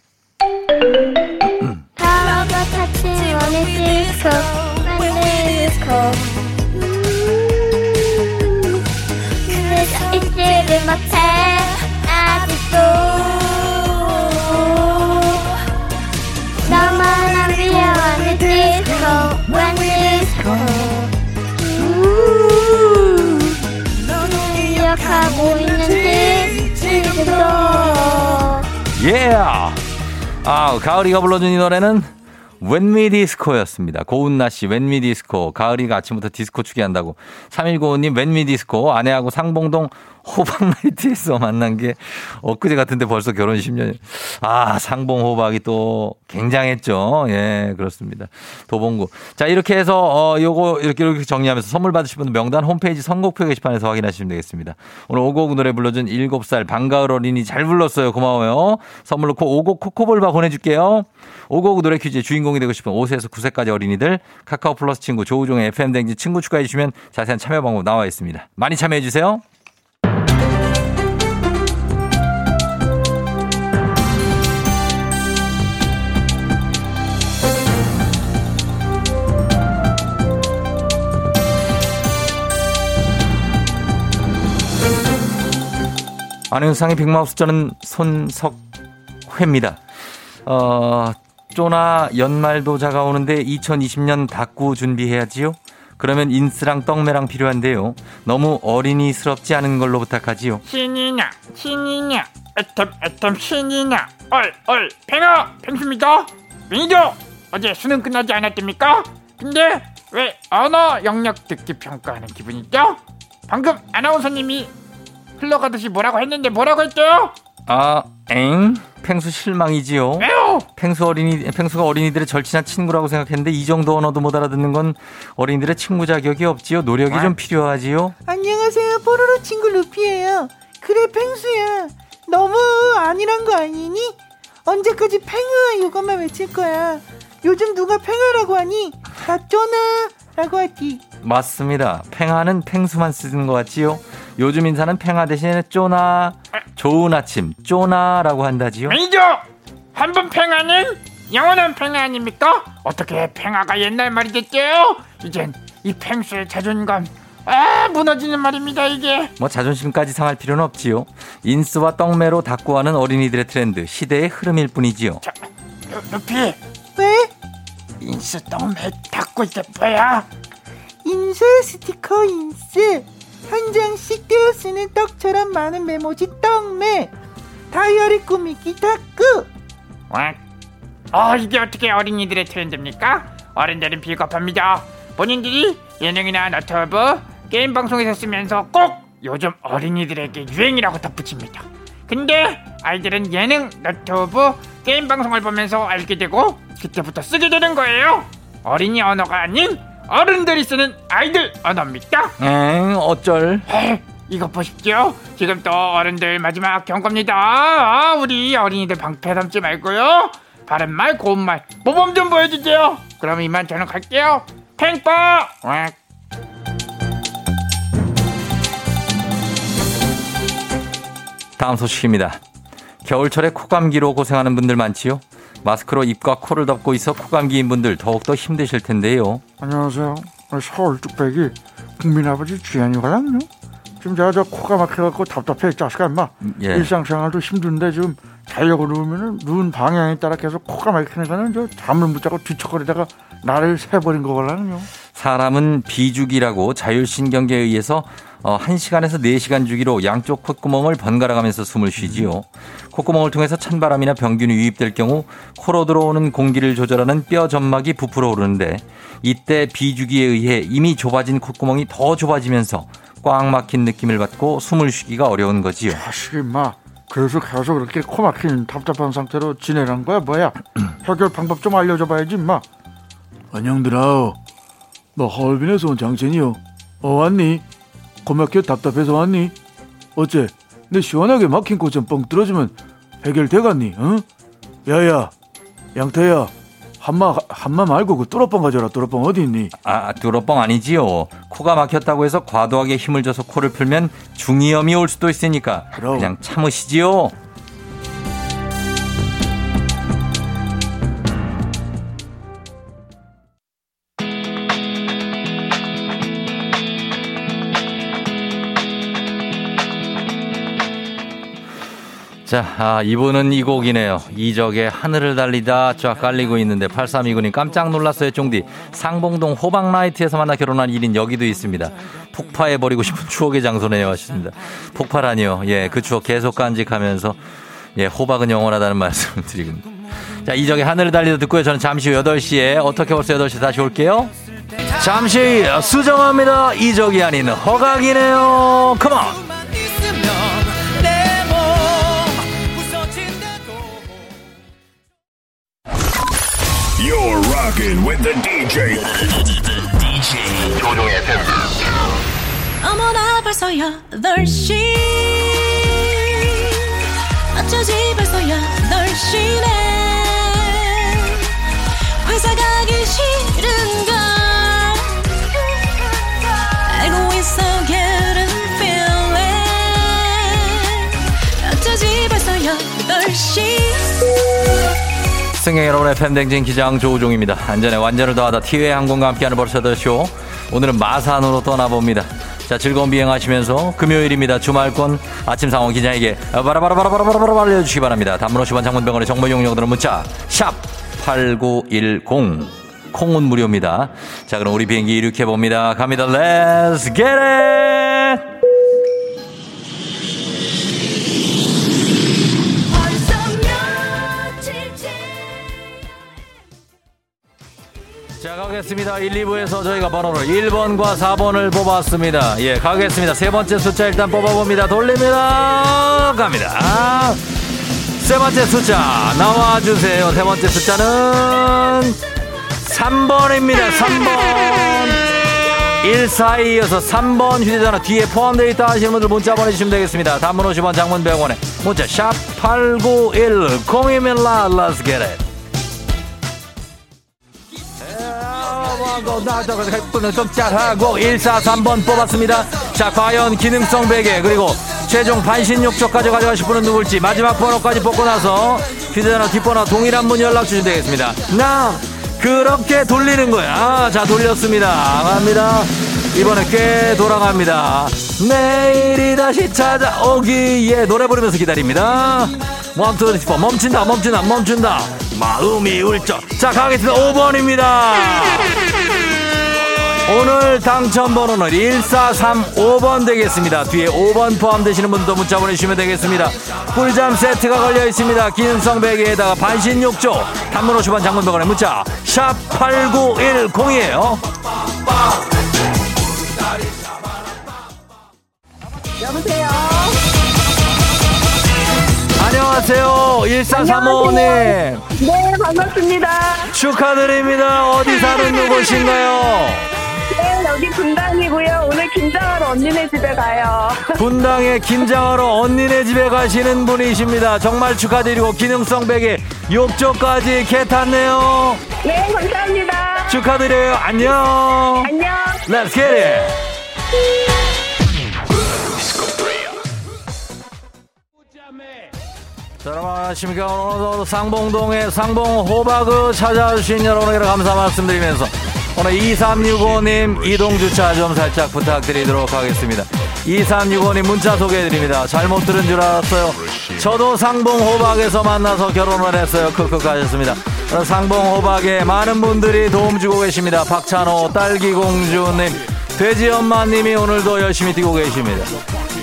When 디스코 음 너를 기억하고 있는지 지금도 예! 아, 가을이가 불러준 이 노래는 웬미 디스코였습니다. 고은나 씨, 웬미 디스코. 가을이가 아침부터 디스코 추게 한다고. 3195님, 웬미 디스코. 아내하고 상봉동 호박나이트에서 만난 게 엊그제 같은데 벌써 결혼 10년. 아, 상봉 호박이 또 굉장했죠. 예, 그렇습니다. 도봉구. 자, 이렇게 해서, 어, 요거, 이렇게, 이렇게 정리하면서 선물 받으실 분들 명단 홈페이지 선곡표 게시판에서 확인하시면 되겠습니다. 오늘 오곡 노래 불러준 7살 방가을 어린이 잘 불렀어요. 고마워요. 선물로 코 오곡 코코볼바 보내줄게요. 오곡 노래 퀴즈의 주인공이 되고 싶은 5세에서 9세까지 어린이들 카카오 플러스 친구 조우종의 FM댕지 친구 추가해 주시면 자세한 참여 방법 나와 있습니다. 많이 참여해 주세요. 안윤상의 빅마우스 저는 손석회입니다. 어, 쪼나 연말도 다가오는데 2020년 다꾸 준비해야지요? 그러면 인스랑 떡매랑 필요한데요. 너무 어린이스럽지 않은 걸로 부탁하지요. 신이나 신이나 엣헴 엣헴 신이나 얼 얼 펭하 펭수입니다 매니저 어제 수능 끝나지 않았습니까? 근데 왜 언어 영역 듣기 평가하는 기분이죠? 방금 아나운서님이 흘러가듯이 뭐라고 했는데 뭐라고 했죠? 아, 엥? 팽수 실망이지요. 왜요? 팽수 어린이, 팽수가 어린이들의 절친한 친구라고 생각했는데 이 정도 언어도 못 알아듣는 건 어린이들의 친구 자격이 없지요. 노력이 좀 필요하지요. 안녕하세요. 뽀로로 친구 루피예요. 그래 펭수야. 너무 아니란 거 아니니? 언제까지 팽아 이것만 외칠 거야. 요즘 누가 팽아라고 하니? 나 쪼나 라고 하지. 맞습니다. 펭하는 펭수만 쓰는 것 같지요. 요즘 인사는 펭하 대신에 쪼나, 좋은 아침, 쪼나라고 한다지요. 매니저 한번 펭하는 영원한 펭하 아닙니까? 어떻게 펭하가 옛날 말이 됐죠? 이젠 이 펭수의 자존감 아 무너지는 말입니다 이게 뭐 자존심까지 상할 필요는 없지요. 인스와 떡매로 다꾸하는 어린이들의 트렌드, 시대의 흐름일 뿐이지요. 자, 루, 루피 왜? 인스 떡매 다꾸에 쓸 거야 인쇄 스티커 인스. 한 장씩 떼어 쓰는 떡처럼 많은 메모지 떡매 다이어리 꾸미기 와. 어, 이게 어떻게 어린이들의 트렌드입니까? 어른들은 비겁합니다. 본인들이 예능이나 너튜브, 게임 방송에서 쓰면서 꼭 요즘 어린이들에게 유행이라고 덧붙입니다. 근데 아이들은 예능, 너튜브, 게임 방송을 보면서 알게 되고 그때부터 쓰게 되는 거예요. 어린이 언어가 아닌 어른들이 쓰는 아이들 언어입니다. 엥, 어쩔. 에이, 이것 보십시오. 지금 또 어른들 마지막 경고입니다. 아, 우리 어린이들 방패 삼지 말고요. 바른 말, 고운 말, 모범 좀 보여주세요. 그럼 이만 저는 갈게요. 왁. 다음 소식입니다. 겨울철에 코감기로 고생하는 분들 많지요? 마스크로 입과 코를 덮고 있어 코감기인 분들 더욱더 힘드실 텐데요. 안녕하세요. 서울 뚝배기 국민 아버지 주현이거든요. 지금 제가 저 코가 막혀갖고 답답해 자식아 임마. 예. 일상생활도 힘든데 지금 자려고 누우면은 누운 방향에 따라 계속 코가 막히니까는 저 잠을 못 자고 뒤척거리다가 나를 새버린 거걸라는요. 사람은 비주기라고 자율신경계에 의해서 어, 1시간에서 4시간 주기로 양쪽 콧구멍을 번갈아 가면서 숨을 쉬지요. 콧구멍을 통해서 찬바람이나 병균이 유입될 경우 코로 들어오는 공기를 조절하는 뼈 점막이 부풀어 오르는데 이때 비주기에 의해 이미 좁아진 콧구멍이 더 좁아지면서 꽉 막힌 느낌을 받고 숨을 쉬기가 어려운 거지요. 자식 임마. 그래서 계속 그렇게 코 막힌 답답한 상태로 지내란 거야 뭐야? 해결 방법 좀 알려줘봐야지 임마. 안녕들아. 너 하얼빈에서 온 장첸이요. 어 왔니? 고막혀 답답해서 왔니? 어째 내 시원하게 막힌 코좀뻥 뚫어주면 해결돼갔니? 응? 야야 양태야 한마 한마 말고 그 뚫어뻥 가져라 뚫어뻥 어디 있니? 아, 뚫어뻥 아니지요. 코가 막혔다고 해서 과도하게 힘을 줘서 코를 풀면 중이염이 올 수도 있으니까 그럼. 그냥 참으시지요. 자, 아, 이분은 이 곡이네요. 이적의 하늘을 달리다 쫙 깔리고 있는데 8329님 깜짝 놀랐어요, 쫑디. 상봉동 호박라이트에서 만나 결혼한 일인 여기도 있습니다. 폭파해버리고 싶은 추억의 장소네요 하셨습니다. 폭발하니요. 예, 그 추억 계속 간직하면서 예, 호박은 영원하다는 말씀을 드리고. 자, 이적의 하늘을 달리다 듣고요. 저는 잠시 후 8시에 어떻게 벌써 8시 다시 올게요. 잠시 수정합니다. 이적이 아닌 허각이네요. 컴온! Rocking with the DJ. DJ 조종의 팬. 어머나 벌써 8시. 어쩌지 벌써 8시네. 회사 가기 싫은걸. 알고 있어 getting feeling. 어쩌지 벌써 8시 승객 여러분의 팬댕진 기장 조우종입니다. 안전에 완전을 더하다 티웨이 항공과 함께하는 벌써더쇼. 오늘은 마산으로 떠나봅니다. 자, 즐거운 비행하시면서 금요일입니다. 주말권 아침 상황 기장에게 바라바라바라바라바라 알려주시기 바랍니다. 단문 50원 장문병원의 정보 용역들은 문자 샵 8910 콩은 무료입니다. 자, 그럼 우리 비행기 이륙해봅니다. 갑니다. Let's it! 가겠습니다. 1, 2부에서 저희가 번호를 1번과 4번을 뽑았습니다. 예, 가겠습니다. 세 번째 숫자 일단 뽑아봅니다. 돌립니다. 갑니다. 세 번째 숫자 나와주세요. 세 번째 숫자는 3번입니다. 3번. 1422여서 3번 휴대전화 뒤에 포함되어 있다 하시는 분들 문자 보내주시면 되겠습니다. 단문 50원 장문 100원에 문자 샵 8910이면 Let's get it. 좀 짤하고 143번 뽑았습니다. 자, 과연 기능성 베개 그리고 최종 반신욕조까지 가져가실 분은 누굴지 마지막 번호까지 뽑고 나서 휴대전화 뒷번호 동일한 분 연락 주시면 되겠습니다. 나 그렇게 돌리는 거야. 자, 돌렸습니다. 갑니다. 이번에 꽤 돌아갑니다. 내일이 다시 찾아오기에 노래 부르면서 기다립니다. 원투 리스포 멈춘다 멈춘다 멈춘다 마음이 울적 자 가겠습니다 5번입니다 오늘 당첨 번호는 1435번 되겠습니다. 뒤에 5번 포함되시는 분도 문자 보내주시면 되겠습니다. 꿀잠 세트가 걸려 있습니다. 기능성 베개에다가 반신 욕조, 단문 50원 장문 100원의 문자 샵 8910이에요. 여보세요. 안녕하세요. 1435님. 네, 반갑습니다. 축하드립니다. 어디 사는 누구신가요? 네, 여기 분당이고요. 오늘 김장하러 언니네 집에 가요. 분당에 김장하러 언니네 집에 가시는 분이십니다. 정말 축하드리고 기능성 베개 욕조까지 개 탔네요. 네, 감사합니다. 축하드려요. 안녕. 안녕. Let's get it. 자, 여러분 안녕하십니까. 오늘도 상봉동의 상봉 호박을 찾아주신 여러분에게 감사 말씀드리면서 오늘 2365님 이동주차 좀 살짝 부탁드리도록 하겠습니다. 2365님 문자 소개해드립니다. 잘못 들은 줄 알았어요. 저도 상봉 호박에서 만나서 결혼을 했어요. 크크 하셨습니다. 상봉 호박에 많은 분들이 도움 주고 계십니다. 박찬호 딸기공주님 돼지 엄마님이 오늘도 열심히 뛰고 계십니다.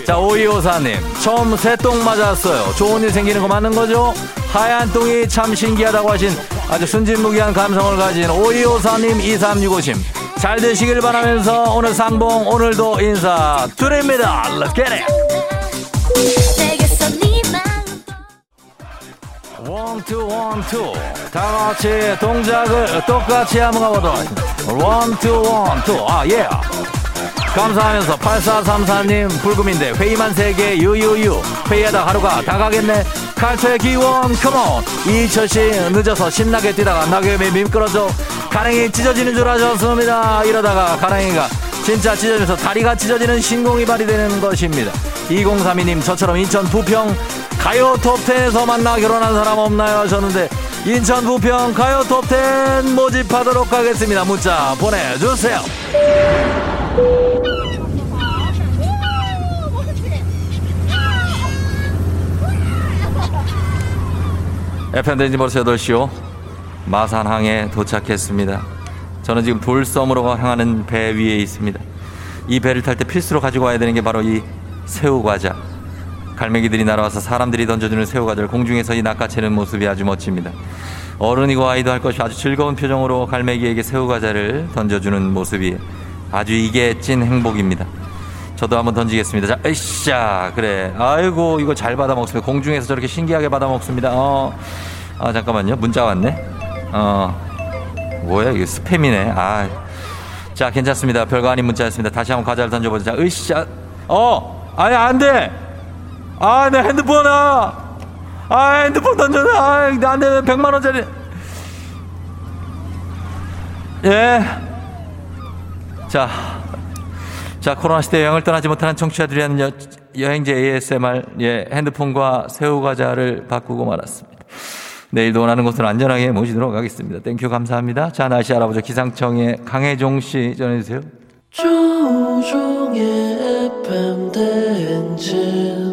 자, 오이오사님. 처음 새똥 맞았어요. 좋은 일 생기는 거 맞는 거죠? 하얀 똥이 참 신기하다고 하신 아주 순진무구한 감성을 가진 오이오사님 2365님. 잘 되시길 바라면서 오늘 상봉 오늘도 인사 드립니다. Let's get it! one two one two 다 같이 동작을 똑같이 한번 가보도록 하겠습니다. one two one two 아 예. 감사하면서 8434님 불금인데 회의만 3개 유유유. 회의하다 하루가 다 가겠네. 칼퇴 기원 컴온 이철씨 늦어서 신나게 뛰다가 낙엽에 미끄러져 가랭이 찢어지는 줄 아셨습니다. 이러다가 가랭이가 진짜 찢어져서 다리가 찢어지는 신공이 발휘되는 것입니다. 2032님 저처럼 인천 부평 가요 톱10에서 만나 결혼한 사람 없나요? 하셨는데 인천 부평 가요 톱10 모집하도록 하겠습니다. 문자 보내주세요 FM대지 벌써 8시요. 마산항에 도착했습니다. 저는 지금 돌섬으로 향하는 배 위에 있습니다. 이 배를 탈 때 필수로 가지고 와야 되는 게 바로 이 새우과자. 갈매기들이 날아와서 사람들이 던져주는 새우과자를 공중에서 이 낚아채는 모습이 아주 멋집니다. 어른이고 아이도 할 것이 아주 즐거운 표정으로 갈매기에게 새우과자를 던져주는 모습이 아주 이게 찐 행복입니다. 저도 한번 던지겠습니다. 자, 으쌰. 그래. 아이고, 이거 잘 받아 먹습니다. 공중에서 저렇게 신기하게 받아 먹습니다. 어. 아, 잠깐만요. 문자 왔네. 어. 뭐야? 이거 스팸이네. 아. 자, 괜찮습니다. 별거 아닌 문자였습니다. 다시 한번 과자를 던져보자. 자, 으쌰. 어! 아니, 안 돼! 아, 내 핸드폰, 아! 아, 핸드폰 던져놔! 아, 안 돼. 100만원짜리. 예. 자. 자, 코로나 시대 여행을 떠나지 못하는 청취자들이 하는 여, 여행제 ASMR, 예, 핸드폰과 새우과자를 바꾸고 말았습니다. 내일도 원하는 곳으로 안전하게 모시도록 하겠습니다. thank you 감사합니다. 자, 날씨 알아보죠. 기상청의 강혜종 씨 전해주세요. 조우종의 FM 대행진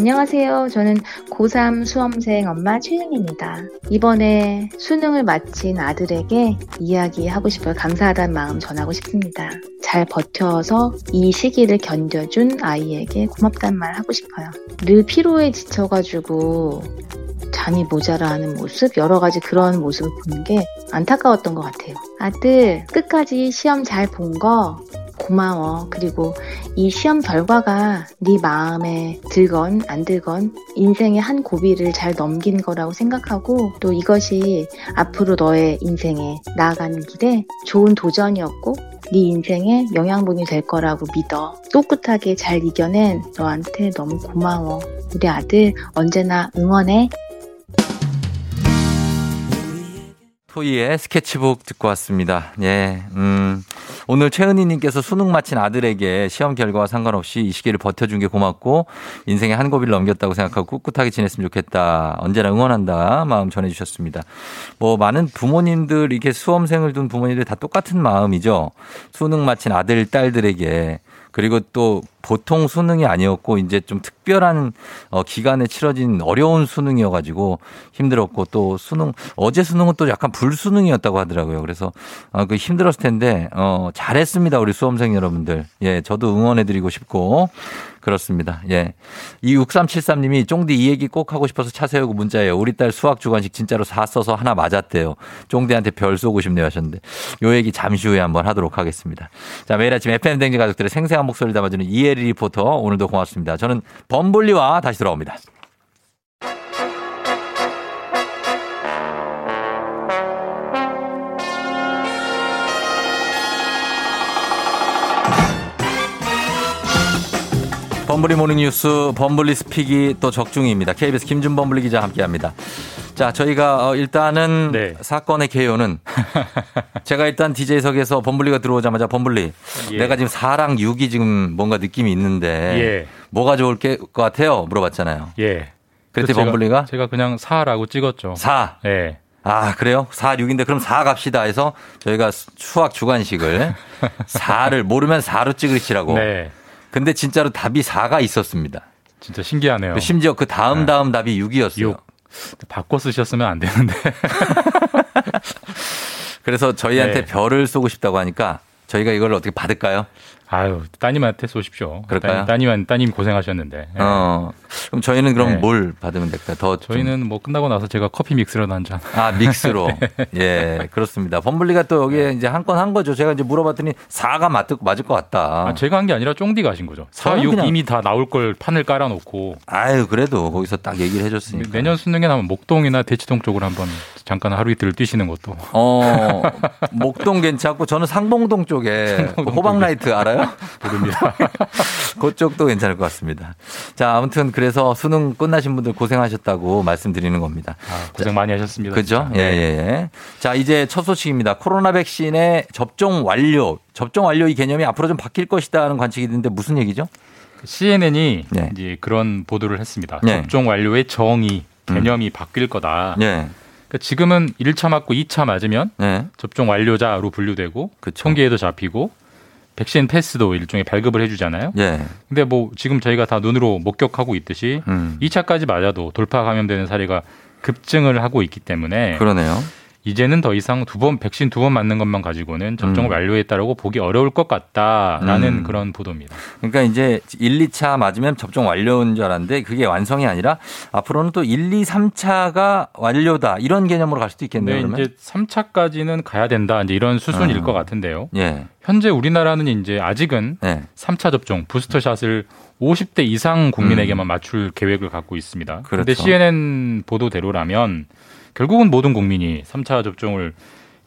안녕하세요. 저는 고3 수험생 엄마 최영입니다. 이번에 수능을 마친 아들에게 이야기하고 싶어요. 감사하다는 마음 전하고 싶습니다. 잘 버텨서 이 시기를 견뎌준 아이에게 고맙다는 말 하고 싶어요. 늘 피로에 지쳐가지고 잠이 모자라는 모습, 여러 가지 그런 모습을 보는 게 안타까웠던 것 같아요. 아들, 끝까지 시험 잘 본 거 고마워. 그리고 이 시험 결과가 네 마음에 들건 안 들건 인생의 한 고비를 잘 넘긴 거라고 생각하고 또 이것이 앞으로 너의 인생에 나아가는 길에 좋은 도전이었고 네 인생에 영양분이 될 거라고 믿어. 꿋꿋하게 잘 이겨낸 너한테 너무 고마워. 우리 아들 언제나 응원해. 토이의 스케치북 듣고 왔습니다. 예, 음, 오늘 최은희님께서 수능 마친 아들에게 시험 결과와 상관없이 이 시기를 버텨준 게 고맙고 인생의 한 고비를 넘겼다고 생각하고 꿋꿋하게 지냈으면 좋겠다. 언제나 응원한다. 마음 전해주셨습니다. 뭐 많은 부모님들 이렇게 수험생을 둔 부모님들 다 똑같은 마음이죠. 수능 마친 아들, 딸들에게 그리고 또 보통 수능이 아니었고 이제 좀 특별한 어 기간에 치러진 어려운 수능이어가지고 힘들었고 또 수능 어제 수능은 또 약간 불수능이었다고 하더라고요. 그래서 어 그 힘들었을 텐데 어 잘했습니다 우리 수험생 여러분들. 예, 저도 응원해드리고 싶고 그렇습니다. 예. 이 6373님이 쫑디 이 얘기 꼭 하고 싶어서 차 세우고 문자예요. 우리 딸 수학 주관식 진짜로 4 써서 하나 맞았대요. 쫑디한테 별 쏘고 싶네요 하셨는데 요 얘기 잠시 후에 한번 하도록 하겠습니다. 자, 매일 아침 FM 대행진 가족들의 생생한 목소리를 담아주는 이혜리 리포터 오늘도 고맙습니다. 저는 범블리와 다시 돌아옵니다. 범블리 morning 뉴스 범블리's pick이 또 적중입니다. KBS 김준 범블리 기자 함께합니다. 자, 저희가 어, 일단은 사건의 개요는 제가 일단 DJ석에서 범블리가 들어오자마자 범블리 예. 내가 지금 4랑 6이 지금 뭔가 느낌이 있는데 예. 뭐가 좋을 게- 것 같아요? 물어봤잖아요. 예. 그랬더니 범블리가 제가 그냥 4라고 찍었죠. 4. 예. 아, 그래요? 4, 6인데 그럼 4 갑시다 해서 저희가 수학 주관식을 4를 모르면 4로 찍으시라고. 네. 근데 진짜로 답이 4가 있었습니다. 진짜 신기하네요. 그 심지어 그 다음 다음 답이 6이었어요. 바꿔 쓰셨으면 안 되는데. 그래서 저희한테 네. 별을 쏘고 싶다고 하니까 저희가 이걸 어떻게 받을까요? 아유, 따님한테 쏘십시오. 그럴까요? 따, 님 따님 고생하셨는데. 예. 어, 그럼 저희는 그럼 네. 뭘 받으면 될까요? 더 좀- 저희는 뭐 끝나고 나서 제가 커피 믹스라도 한 잔. 아, 믹스로. 네. 예, 그렇습니다. 범블리가 또 여기에 이제 한 건한 거죠. 제가 이제 물어봤더니 4가 맞, 맞을 것 같다. 아, 제가 한 게 아니라 쫑디가 하신 거죠. 4, 저는 6 그냥- 이미 다 나올 걸 판을 깔아놓고. 아유, 그래도 거기서 딱 얘기를 해줬으니까. 내년 수능에 나면 목동이나 대치동 쪽으로 한번 잠깐 하루 이틀 뛰시는 것도. 어, 목동 괜찮고 저는 상봉동 쪽에 호박라이트 알아요? 모릅니다. 그쪽도 괜찮을 것 같습니다. 자, 아무튼 그래서 수능 끝나신 분들 고생하셨다고 말씀드리는 겁니다. 고생 많이 하셨습니다. 그죠? 예, 네. 예, 예. 자, 이제 첫 소식입니다. 코로나 백신의 접종 완료. 접종 완료 이 개념이 앞으로 좀 바뀔 것이다 하는 관측이 있는데 무슨 얘기죠? CNN이 이제 그런 보도를 했습니다. 네. 접종 완료의 정의 개념이 바뀔 거다. 네. 그러니까 지금은 1차 맞고 2차 맞으면 네. 접종 완료자로 분류되고 통계에도 잡히고 백신 패스도 일종의 발급을 해주잖아요. 예. 근데 뭐 지금 저희가 다 눈으로 목격하고 있듯이 음. 2차까지 맞아도 돌파 감염되는 사례가 급증을 하고 있기 때문에 그러네요. 이제는 더 이상 두 번 백신 두 번 맞는 것만 가지고는 접종을 음. 완료했다라고 보기 어려울 것 같다라는 음. 그런 보도입니다. 그러니까 이제 1, 2차 맞으면 접종 완료인 줄 알았는데 그게 완성이 아니라 앞으로는 또 1, 2, 3차가 완료다. 이런 개념으로 갈 수도 있겠네요. 네, 그러면. 이제 3차까지는 가야 된다. 이제 이런 수순일 아. 것 같은데요. 예. 현재 우리나라는 이제 아직은 네. 3차 접종 부스터샷을 50대 이상 국민에게만 맞출 계획을 갖고 있습니다. 음. 그렇죠. 그런데 CNN 보도대로라면 결국은 모든 국민이 3차 접종을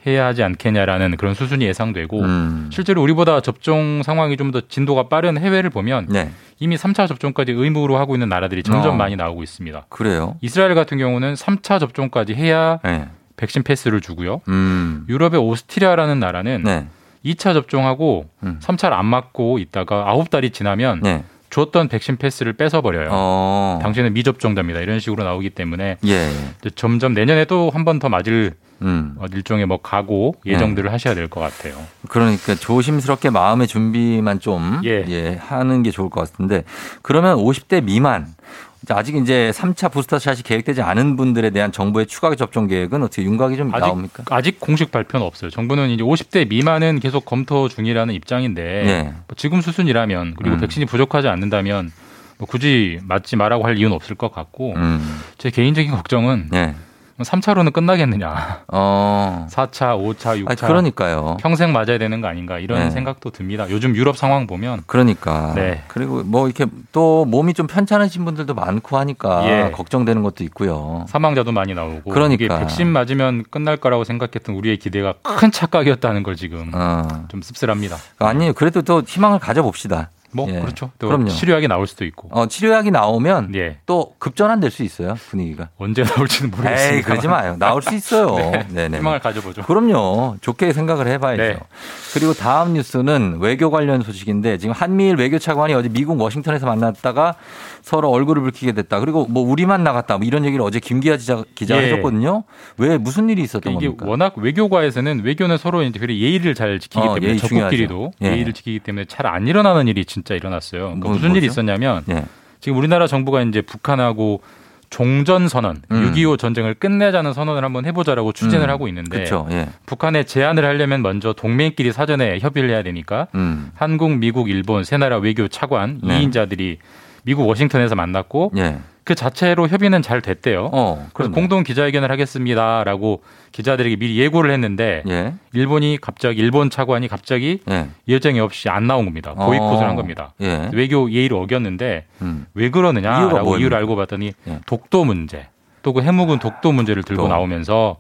해야 하지 않겠냐라는 그런 수순이 예상되고 음. 실제로 우리보다 접종 상황이 좀 더 진도가 빠른 해외를 보면 네. 이미 3차 접종까지 의무로 하고 있는 나라들이 점점 어. 많이 나오고 있습니다. 그래요. 이스라엘 같은 경우는 3차 접종까지 해야 네. 백신 패스를 주고요. 음. 유럽의 오스트리아라는 나라는 네. 2차 접종하고 음. 3차를 안 맞고 있다가 9달이 지나면 네. 줬던 백신 패스를 뺏어버려요. 어. 당신은 미접종자입니다. 이런 식으로 나오기 때문에 예. 점점 내년에 또 한 번 더 맞을 음. 어, 일종의 뭐 각오 예정들을 하셔야 될 것 같아요. 그러니까 조심스럽게 마음의 준비만 좀 예. 하는 게 좋을 것 같은데 그러면 50대 미만 아직 이제 3차 부스터샷이 계획되지 않은 분들에 대한 정부의 추가 접종 계획은 어떻게 윤곽이 좀 아직 나옵니까? 아직 공식 발표는 없어요. 정부는 이제 50대 미만은 계속 검토 중이라는 입장인데 네. 뭐 지금 수순이라면 그리고 음. 백신이 부족하지 않는다면 뭐 굳이 맞지 말라고 할 이유는 없을 것 같고 음. 제 개인적인 걱정은 네. 3차로는 끝나겠느냐. 어. 4차, 5차, 6차. 아니, 그러니까요. 평생 맞아야 되는 거 아닌가 이런 네. 생각도 듭니다. 요즘 유럽 상황 보면 그러니까. 네. 그리고 뭐 이렇게 또 몸이 좀 편찮으신 분들도 많고 하니까 예. 걱정되는 것도 있고요. 사망자도 많이 나오고 그러니까. 이게 백신 맞으면 끝날 거라고 생각했던 우리의 기대가 큰 착각이었다는 걸 지금 어. 좀 씁쓸합니다. 아니 그래도 또 희망을 가져봅시다. 뭐 예. 그렇죠. 또 그럼요. 치료약이 나올 수도 있고. 어, 치료약이 나오면 예. 또 급전환될 수 있어요 분위기가. 언제 나올지는 모르겠습니다. 에이 그러지 마요. 나올 수 있어요. 네, 네네. 희망을 가져보죠. 그럼요. 좋게 생각을 해봐야죠. 네. 그리고 다음 뉴스는 외교 관련 소식인데 지금 한미일 외교 차관이 어제 미국 워싱턴에서 만났다가 서로 얼굴을 붉히게 됐다. 그리고 뭐 우리만 나갔다. 뭐 이런 얘기를 어제 김기아 기자, 기자가 예. 해줬거든요. 왜 무슨 일이 있었던 이게 겁니까? 워낙 외교과에서는 외교는 서로 이제 그래 예의를 잘 지키기 어, 때문에 예의 적국끼리도. 예. 예의를 지키기 때문에 잘 안 일어나는 일이 진짜 일어났어요. 그러니까 뭐, 무슨 일이 뭐죠? 있었냐면 예. 지금 우리나라 정부가 이제 북한하고 종전 선언, 음. 6.25 전쟁을 끝내자는 선언을 한번 해보자라고 추진을 음. 하고 있는데. 예. 북한에 제안을 하려면 먼저 동맹끼리 사전에 협의를 해야 되니까 음. 한국, 미국, 일본 세 나라 외교 차관 네. 이 2인자들이 미국 워싱턴에서 만났고 예. 그 자체로 협의는 잘 됐대요. 어, 그래서. 공동 기자회견을 하겠습니다라고 기자들에게 미리 예고를 했는데 예. 일본이 갑자기 일본 차관이 갑자기 예. 예정이 없이 안 나온 겁니다. 보이콧을 어. 한 겁니다. 예. 외교 예의를 어겼는데 음. 왜 그러느냐라고? 이유를 알고 봤더니 예. 독도 문제 또 그 해묵은 독도 문제를 들고 독도. 나오면서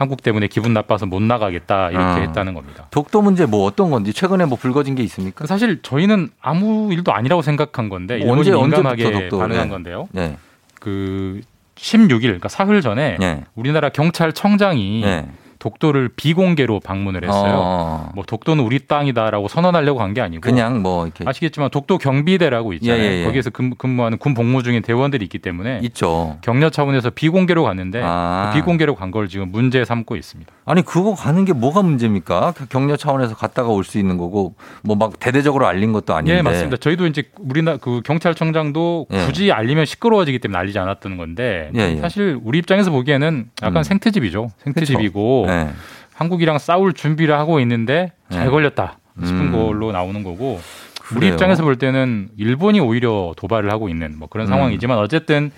한국 때문에 기분 나빠서 못 나가겠다 이렇게 어. 했다는 겁니다. 독도 문제 뭐 어떤 건지 최근에 뭐 불거진 게 있습니까? 사실 저희는 아무 일도 아니라고 생각한 건데 일본이 언제 민감하게 독도 반응한 네. 건데요. 네. 그 16일 그러니까 사흘 전에 네. 우리나라 경찰청장이 네. 독도를 비공개로 방문을 했어요. 어. 뭐 독도는 우리 땅이다라고 선언하려고 간 게 아니고 그냥 뭐 이렇게 아시겠지만 독도 경비대라고 있잖아요. 예, 예, 예. 거기에서 근- 근무하는 군 복무 중인 대원들이 있기 때문에 있죠. 격려 차원에서 비공개로 갔는데 아. 그 비공개로 간 걸 지금 문제 삼고 있습니다. 아니 그거 가는 게 뭐가 문제입니까? 그 격려 차원에서 갔다가 올 수 있는 거고 뭐 막 대대적으로 알린 것도 아닌데. 예, 맞습니다. 저희도 이제 우리나 그 경찰청장도 예. 굳이 알리면 시끄러워지기 때문에 알리지 않았던 건데 예, 예. 사실 우리 입장에서 보기에는 약간 음. 생태집이죠. 생태집이고 네. 한국이랑 싸울 준비를 하고 있는데 잘 네. 걸렸다 싶은 음. 걸로 나오는 거고 우리 그래요. 입장에서 볼 때는 일본이 오히려 도발을 하고 있는 뭐 그런 음. 상황이지만 어쨌든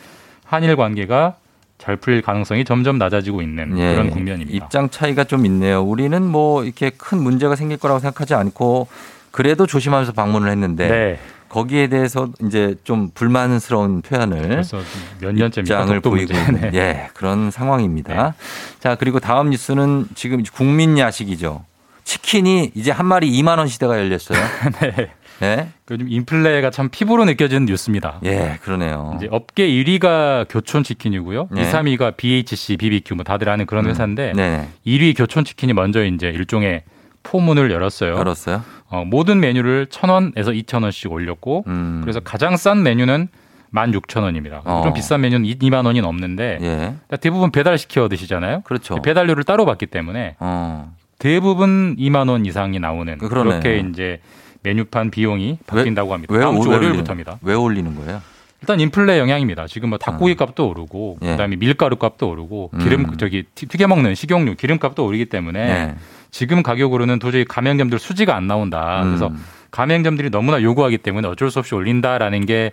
한일 관계가 잘 풀릴 가능성이 점점 낮아지고 있는 예. 그런 국면입니다. 입장 차이가 좀 있네요. 우리는 뭐 이렇게 큰 문제가 생길 거라고 생각하지 않고 그래도 조심하면서 방문을 했는데 네. 거기에 대해서 이제 좀 불만스러운 표현을 그래서 몇 년째입니까? 입장을 보이고. 있는 네. 예, 그런 상황입니다. 자, 그리고 다음 뉴스는 지금 국민 야식이죠. 치킨이 이제 한 마리 2만 원 시대가 열렸어요. 네. 네. 요즘 인플레가 참 피부로 느껴지는 뉴스입니다. 예, 그러네요. 이제 업계 1위가 교촌 치킨이고요. 네. 2, 3위가 BHC, BBQ 뭐 다들 아는 그런 음. 회사인데 네. 1위 교촌 치킨이 먼저 이제 일종의 포문을 열었어요. 열었어요. 어, 모든 메뉴를 1,000원에서 2,000원씩 올렸고 음. 그래서 가장 싼 메뉴는 16,000원입니다. 어. 좀 비싼 메뉴는 2만 원이 넘는데 예. 대부분 배달 시켜 드시잖아요. 그렇죠. 배달료를 따로 받기 때문에 어. 대부분 2만 원 이상이 나오는 그러네요. 그렇게 이제 메뉴판 비용이 바뀐다고 합니다. 왜, 다음 주왜 월요일부터입니다. 왜 올리는 거예요? 일단 인플레 영향입니다. 지금 뭐 닭고기 값도 오르고 예. 그다음에 밀가루 값도 오르고 기름 음. 저기 튀- 튀겨 먹는 식용유 기름값도 오르기 때문에 네. 지금 가격으로는 도저히 가맹점들 수지가 안 나온다. 그래서 음. 가맹점들이 너무나 요구하기 때문에 어쩔 수 없이 올린다라는 게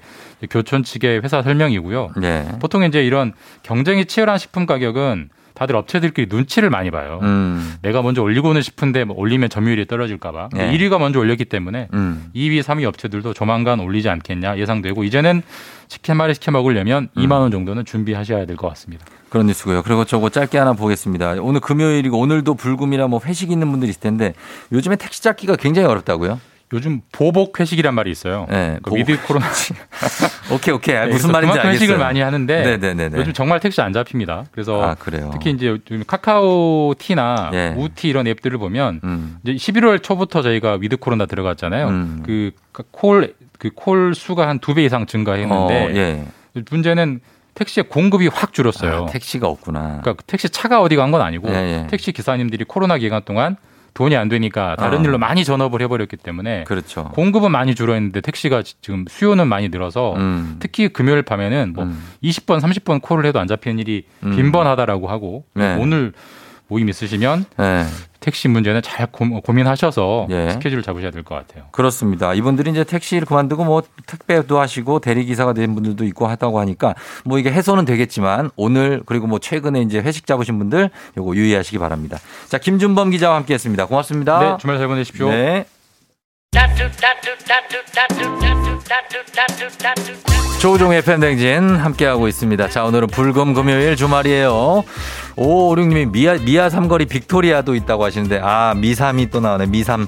교촌 측의 회사 설명이고요. 네. 보통 이제 이런 경쟁이 치열한 식품 가격은 다들 업체들끼리 눈치를 많이 봐요. 음. 내가 먼저 올리고는 싶은데 뭐 올리면 점유율이 떨어질까봐. 네. 1위가 먼저 올렸기 때문에 음. 2위, 3위 업체들도 조만간 올리지 않겠냐 예상되고 이제는 치킨 한 마리 시켜 먹으려면 2만 원 정도는 준비하셔야 될 것 같습니다. 그런 뉴스고요. 그리고 저거 짧게 하나 보겠습니다. 오늘 금요일이고 오늘도 불금이라 뭐 회식 있는 분들이 있을 텐데 요즘에 택시 잡기가 굉장히 어렵다고요? 요즘 보복 회식이란 말이 있어요. 네, 그. with 코로나 오케이 오케이 아, 네, 무슨 말인지 알겠어요. 회식을 많이 하는데 네네네네. 요즘 정말 택시 안 잡힙니다. 그래서 아. 특히 이제 요즘 카카오 T나 예. 우티 이런 앱들을 보면 음. 이제 11월 초부터 저희가 with 코로나 들어갔잖아요. 음. 그콜 그 콜 수가 한 두 배 이상 증가했는데 어, 예. 문제는 택시의 공급이 확 줄었어요. 아, 택시가 없구나. 그러니까 택시 차가 어디 간 건 아니고 예, 예. 택시 기사님들이 코로나 기간 동안 돈이 안 되니까 다른 어. 일로 많이 전업을 해버렸기 때문에 그렇죠. 공급은 많이 줄어있는데 택시가 지- 지금 수요는 많이 늘어서 음. 특히 금요일 밤에는 뭐 음. 20번, 30번 콜을 해도 안 잡히는 일이 음. 빈번하다라고 하고 네. 오늘 모임 있으시면 네. 택시 문제는 잘 고, 고민하셔서 예. 스케줄 잡으셔야 될 것 같아요. 그렇습니다. 이분들이 이제 택시를 그만두고 뭐 택배도 하시고 대리기사가 된 분들도 있고 하다고 하니까 뭐 이게 해소는 되겠지만 오늘 그리고 뭐 최근에 이제 회식 잡으신 분들 요거 유의하시기 바랍니다. 자, 김준범 기자와 함께 했습니다. 고맙습니다. 네, 주말 잘 보내십시오. 네. 조우종의 FM 대행진 함께하고 있습니다. 자, 오늘은 불금 금요일 주말이에요. 5556님이 미아, 미아 삼거리 빅토리아도 있다고 하시는데, 아, 미삼이 또 나오네. 미삼.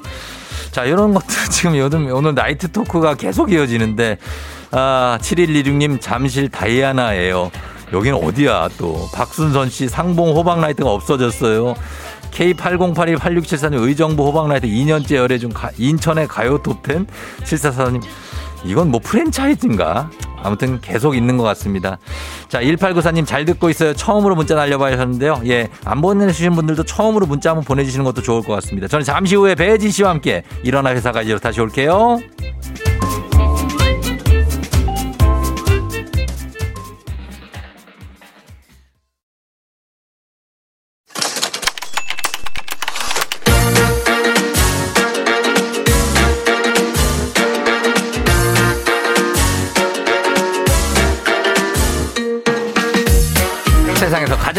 자, 이런 것도 지금 요즘 오늘 night talk가 계속 이어지는데, 아, 7126님 잠실 다이아나예요. 여기는 어디야 또. 박순선 씨 상봉 호박라이트가 없어졌어요. K80828674님 의정부 호박라이트 2년째 열애 중 가- 인천의 가요 톱텐 744님 이건 뭐 프랜차이즈인가? 아무튼 계속 있는 것 같습니다. 자, 1894님 잘 듣고 있어요. 처음으로 문자 날려봐 하셨는데요. 예, 안 보내주신 분들도 처음으로 문자 한번 보내주시는 것도 좋을 것 같습니다. 저는 잠시 후에 배지 씨와 함께 일어나 회사가 이로 다시 올게요.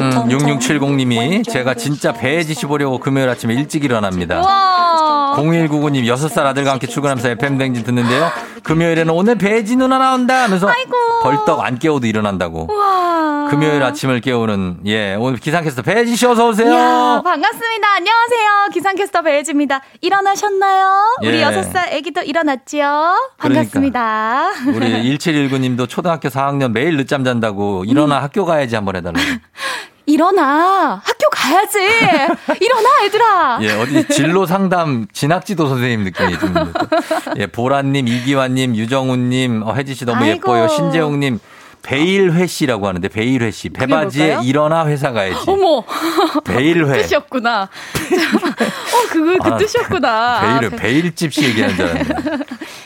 음, 6670님이 제가 진짜 배지 씨 보려고 금요일 아침에 일찍 일어납니다. 와. 0199님 6살 아들과 함께 출근하면서 FM 댕진 듣는데요. 금요일에는 오늘 배지 누나 나온다 하면서 벌떡 안 깨워도 일어난다고. 와. 금요일 아침을 깨우는 예 오늘 기상캐스터 배지 씨 어서 오세요. 이야, 반갑습니다. 안녕하세요. 기상캐스터 배혜지입니다. 일어나셨나요? 우리 예. 여섯 살 아기도 일어났지요? 반갑습니다. 우리 1719님도 초등학교 4학년 매일 늦잠 잔다고 일어나 음. 학교 가야 지 한번 해달라고. 일어나. 학교 가야지. 일어나, 얘들아. 예, 어디 진로 상담 진학지도 선생님 느낌이 드는데. 또. 예, 보라님, 이기환님, 유정훈님, 어, 혜지 씨 너무 아이고. 예뻐요. 신재웅님. 베일회 씨라고 하는데 베일회 씨 배바지에? 일어나 회사 가야지. 어머. 베일회. 뜻이었구나. 어, 그거 그 아, 뜻이었구나. 베일을 베일집 씨 얘기하는 줄 알았네.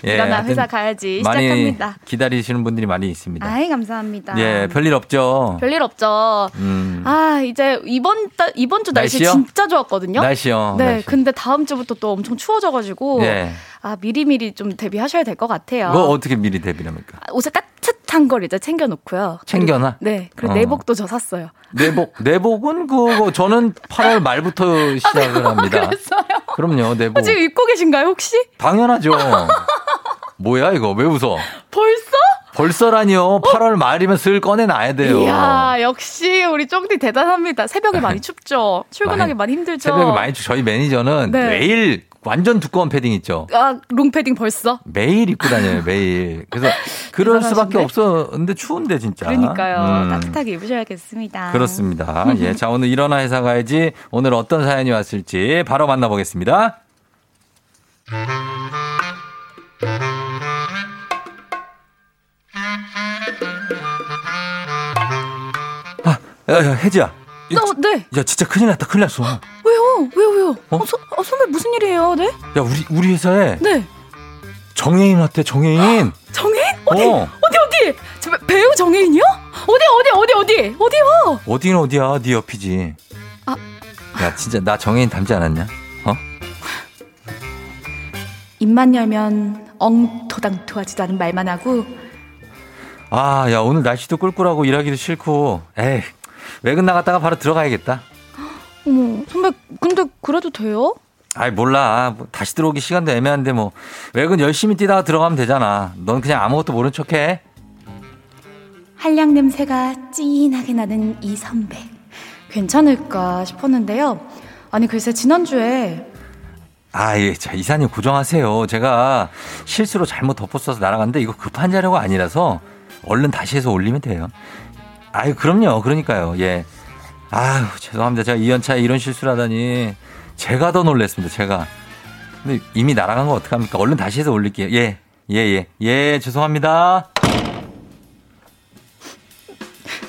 예, 일어나 회사 가야지. 시작합니다. 기다리시는 분들이 많이 있습니다. 아이, 감사합니다. 예, 별일 없죠. 별일 없죠. 음. 아, 이제 이번 달, 이번 주 날씨 날씨요? 진짜 좋았거든요. 날씨요, 네, 날씨. 근데 다음 주부터 또 엄청 추워져가지고. 네. 아, 미리미리 좀 대비하셔야 될 것 같아요. 그거 어떻게 미리 대비합니까? 옷에 따뜻한 걸 이제 챙겨놓고요. 챙겨놔? 네. 그리고 어. 내복도 저 샀어요. 내복 내복은 그거 저는 8월 말부터 시작을 합니다. 아, 그랬어요? 그럼요, 내복. 어, 지금 입고 계신가요, 혹시? 당연하죠. 뭐야 이거 왜 웃어? 벌써? 벌써라니요. 8월 말이면 슬 꺼내놔야 돼요. 이야, 역시 우리 쫑디 대단합니다. 새벽에 많이 춥죠? 출근하기 많이, 힘들죠? 새벽에 많이 춥- 저희 매니저는 네. 매일 완전 두꺼운 패딩 있죠. 아, 롱패딩 벌써? 매일 입고 다녀요, 매일. 그래서 그럴 수밖에 없었는데 추운데 진짜. 그러니까요. 음. 따뜻하게 입으셔야겠습니다. 그렇습니다. 예. 자, 오늘 일어나 회사 가야지. 오늘 어떤 사연이 왔을지 바로 만나보겠습니다. 아, 야, 야, 혜지야. 이- 어, 네. 야, 진짜 큰일 났다, 큰일 났어. 왜요? 왜요, 왜요? 어? 서, 어, 선배 무슨 일이에요? 네? 야, 우리, 우리 회사에 네. 정혜인 왔대, 정혜인. 정혜인? 어디? 어. 어디, 어디? 저 배우 정혜인이요? 어디, 어디, 어디, 어디? 어디요? 어디는 어디야, 네 옆이지. 아. 야, 진짜 나 정혜인 닮지 않았냐? 어? 입만 열면 엉토당토하지도 말만 하고 아, 야, 오늘 날씨도 꿀꿀하고 일하기도 싫고, 에이, 외근 나갔다가 바로 들어가야겠다. 어머 선배 근데 그래도 돼요? 아이, 몰라. 뭐 다시 들어오기 시간도 애매한데, 뭐, 외근 열심히 뛰다가 들어가면 되잖아. 넌 그냥 아무것도 모른 척 해. 한량 냄새가 진하게 나는 이 선배 괜찮을까 싶었는데요 아니 글쎄 지난주에 아, 예, 자, 이사님 고정하세요. 제가 실수로 잘못 덮어써서 날아갔는데, 이거 급한 자료가 아니라서, 얼른 다시 해서 올리면 돼요. 아유, 그럼요. 그러니까요. 예. 아유, 죄송합니다. 제가 이연차에 이런 실수를 하다니. 제가 더 놀랬습니다. 제가. 근데 이미 날아간 거 어떡합니까? 얼른 다시 해서 올릴게요. 예. 예, 예. 예, 죄송합니다.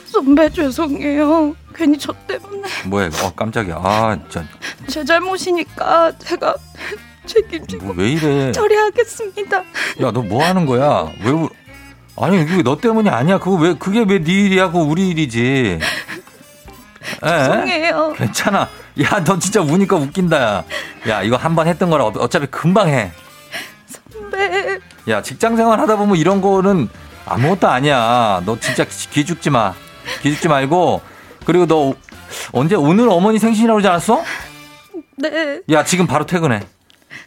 선배 죄송해요 괜히 저 때문에 뭐야, 이거. 어, 깜짝이야. 아, 진짜. 제 잘못이니까 제가 책임지고 뭐왜 이래. 처리하겠습니다 야, 너 뭐 하는 거야? 왜, 울- 아니, 그게 너 때문이 아니야. 그거 왜, 그게 왜 네 일이야? 그거 우리 일이지. 에? 죄송해요 괜찮아. 야, 너 진짜 우니까 웃긴다. 야, 야 이거 한 번 했던 거라 어- 어차피 금방 해. 선배 야, 직장 생활 하다 보면 이런 거는 아무것도 아니야. 너 진짜 기죽지 마. 기죽지 말고. 그리고 너 언제 오늘 어머니 생신이라고 그러지 않았어? 네. 야, 지금 바로 퇴근해.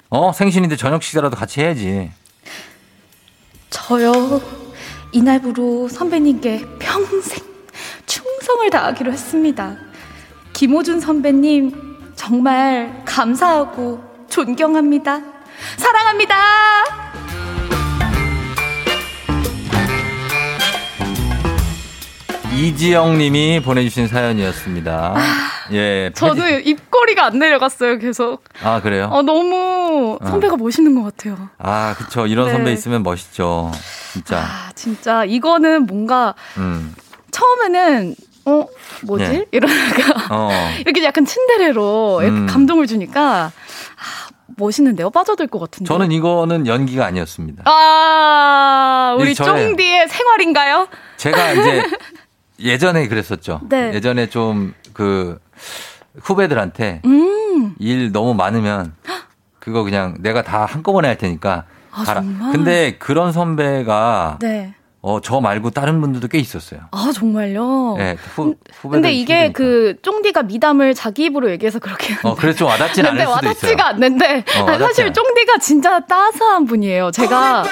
어, 생신인데 저녁 식사라도 같이 해야지. 저요. 이날부로 선배님께 평생 충성을 다하기로 했습니다. 김호준 선배님, 정말 감사하고 존경합니다. 사랑합니다! 이지영 님이 보내주신 사연이었습니다. 예. 저는 입꼬리가 안 내려갔어요, 계속. 아, 그래요? 어, 너무 선배가 멋있는 것 같아요. 아, 그쵸. 이런 네. 선배 있으면 멋있죠. 진짜. 아, 진짜 이거는 뭔가 음. 처음에는 어 뭐지 네. 이러다가 어. 이렇게 약간 츤데레로 이렇게 음. 감동을 주니까 아, 멋있는데요 빠져들 것 같은데 저는 이거는 연기가 아니었습니다. 아 우리 쫑디의 생활인가요? 제가 이제 예전에 그랬었죠. 네. 예전에 좀 그 후배들한테 음. 일 너무 많으면 그거 그냥 내가 다 한꺼번에 할 테니까 아, 가라. 정말? 근데 그런 선배가 네. 어, 저 말고 다른 분들도 꽤 있었어요. 아 정말요. 네, 후, 후배들 근데 이게 그 쫑디가 미담을 자기 입으로 얘기해서 그렇게 어, 그래서 좀 와닿진 않을 근데 수도 와닿지가 있어요. 않는데 어, 아니, 사실 와닿지 쫑디가 진짜 따스한 분이에요. 제가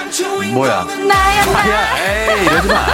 뭐야? 나야 야, 에이, 이러지 마.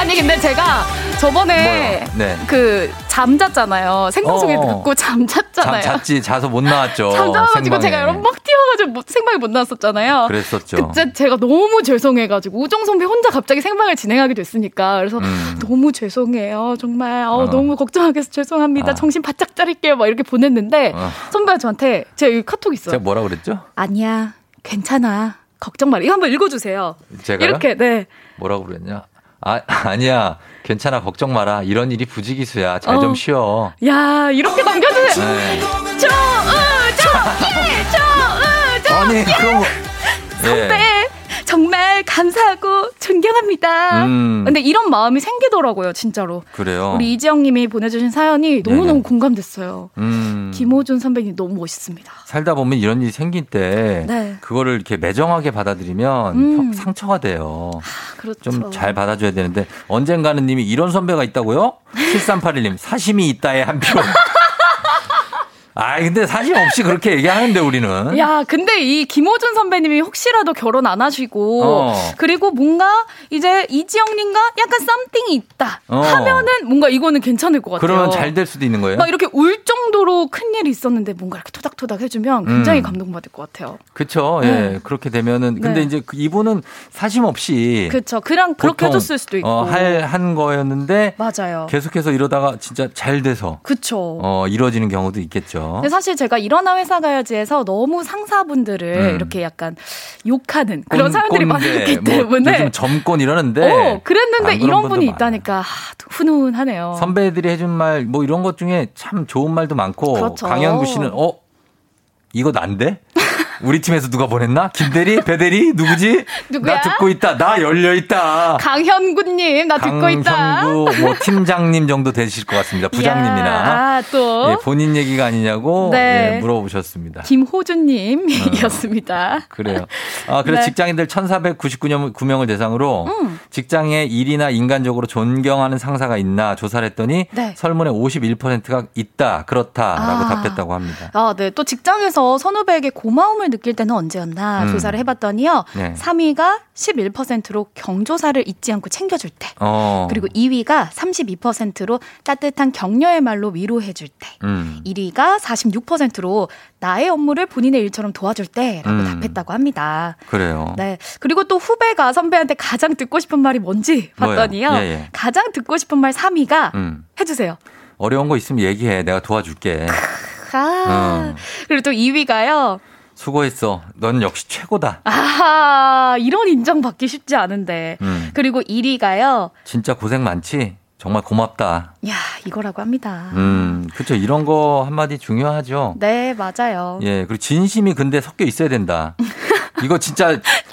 아니 근데 제가 저번에? 네. 그 잠잤잖아요. 생방송에 어, 어. 듣고 잠잤잖아요. 잠, 잤지, 자서 못 나왔죠. 잠자가지고. 제가 여러 막 뛰어가지고 못- 생방에 못 나왔었잖아요. 그랬었죠. 그때 제가 너무 죄송해가지고 우정 선배 혼자 갑자기 생방을 진행하게 됐으니까 그래서 음. 너무 죄송해요 정말 어, 어. 너무 걱정하게 해서 죄송합니다 아. 정신 바짝 차릴게요 막 이렇게 보냈는데 어. 선배가 저한테 제가 여기 카톡 있어요. 제가 뭐라 그랬죠? 아니야 괜찮아 걱정 말아 이거 한번 읽어주세요. 제가요? 이렇게 네. 뭐라고 그랬냐? 아, 아니야. 괜찮아. 걱정 마라. 이런 일이 부지기수야. 잘좀 어. 쉬어. 야 이렇게 남겨주세요. 네. 저 으저이저으 저 아니, 그런 거. 선배 정말 감사하고 존경합니다. 음. 근데 이런 마음이 생기더라고요, 진짜로. 그래요. 우리 이지영님이 보내주신 사연이 너무 너무 네네. 공감됐어요. 음. 김호준 선배님 너무 멋있습니다. 살다 보면 이런 일이 생길 때 네. 그거를 이렇게 매정하게 받아들이면 음. 평- 상처가 돼요. 그렇죠. 좀 잘 받아줘야 되는데 언젠가는 님이 이런 선배가 있다고요? 7381님 사심이 있다에 한 표. 아 근데 사심 없이 그렇게 얘기하는데 우리는. 야, 근데 이 김호준 선배님이 혹시라도 결혼 안 하시고 어. 그리고 뭔가 이제 이지영님과 약간 썸띵이 있다 어. 하면은 뭔가 이거는 괜찮을 것 같아요. 그러면 잘 될 수도 있는 거예요. 막 이렇게 울 정도로 큰 일이 있었는데 뭔가 이렇게 토닥토닥 해주면 굉장히 음. 감동받을 것 같아요. 그렇죠. 네. 예. 그렇게 되면은 근데 네. 이제 그 이분은 사심 없이 그렇죠. 그냥 그렇게 해줬을 수도 있고. 어, 할, 한 거였는데 맞아요. 계속해서 이러다가 진짜 잘 돼서 그쵸. 어, 이루어지는 경우도 있겠죠. 근데 사실 제가 일어나 회사 가야지에서 너무 상사분들을 음. 이렇게 약간 욕하는 그런 꼰대, 많았기 뭐 때문에 요즘 점권 이러는데 어, 그랬는데 이런 분이 많아요. 있다니까 아, 훈훈하네요. 선배들이 해준 말 뭐 이런 것 중에 참 좋은 말도 많고 그렇죠. 강현구 씨는 어 이거 난데? 우리 팀에서 누가 보냈나? 김대리, 배대리 누구지? 누구야? 나 듣고 있다. 나 열려 있다. 강현구님 나 듣고 있다. 강현구 뭐 팀장님 정도 되실 것 같습니다. 부장님이나 야, 아, 또 예, 본인 얘기가 아니냐고 네. 예, 물어보셨습니다. 김호준님이었습니다. 그래요. 아, 그래서 네. 직장인들 1,499명을 대상으로 음. 직장에 일이나 인간적으로 존경하는 상사가 있나 조사를 했더니 네. 설문에 51%가 있다, 그렇다라고 아. 답했다고 합니다. 아, 네. 또 직장에서 선후배에게 고마움을 느낄 때는 언제였나 음. 조사를 해봤더니요. 네. 3위가 11%로 경조사를 잊지 않고 챙겨줄 때. 어. 그리고 2위가 32%로 따뜻한 격려의 말로 위로해줄 때. 음. 1위가 46%로 나의 업무를 본인의 일처럼 도와줄 때라고 음. 답했다고 합니다. 그래요. 네. 그리고 또 후배가 선배한테 가장 듣고 싶은 말이 뭔지? 봤더니요. 예, 예. 가장 듣고 싶은 말 3위가 음. 해주세요. 어려운 거 있으면 얘기해. 내가 도와줄게. 아. 음. 그리고 또 2위가요. 수고했어. 넌 역시 최고다. 아하, 이런 인정 받기 쉽지 않은데. 음. 그리고 1위가요. 진짜 고생 많지? 정말 고맙다. 야, 이거라고 합니다. 음, 그렇죠. 이런 거 한마디 중요하죠. 네, 맞아요. 예, 그리고 진심이 근데 섞여 있어야 된다. 이거 진짜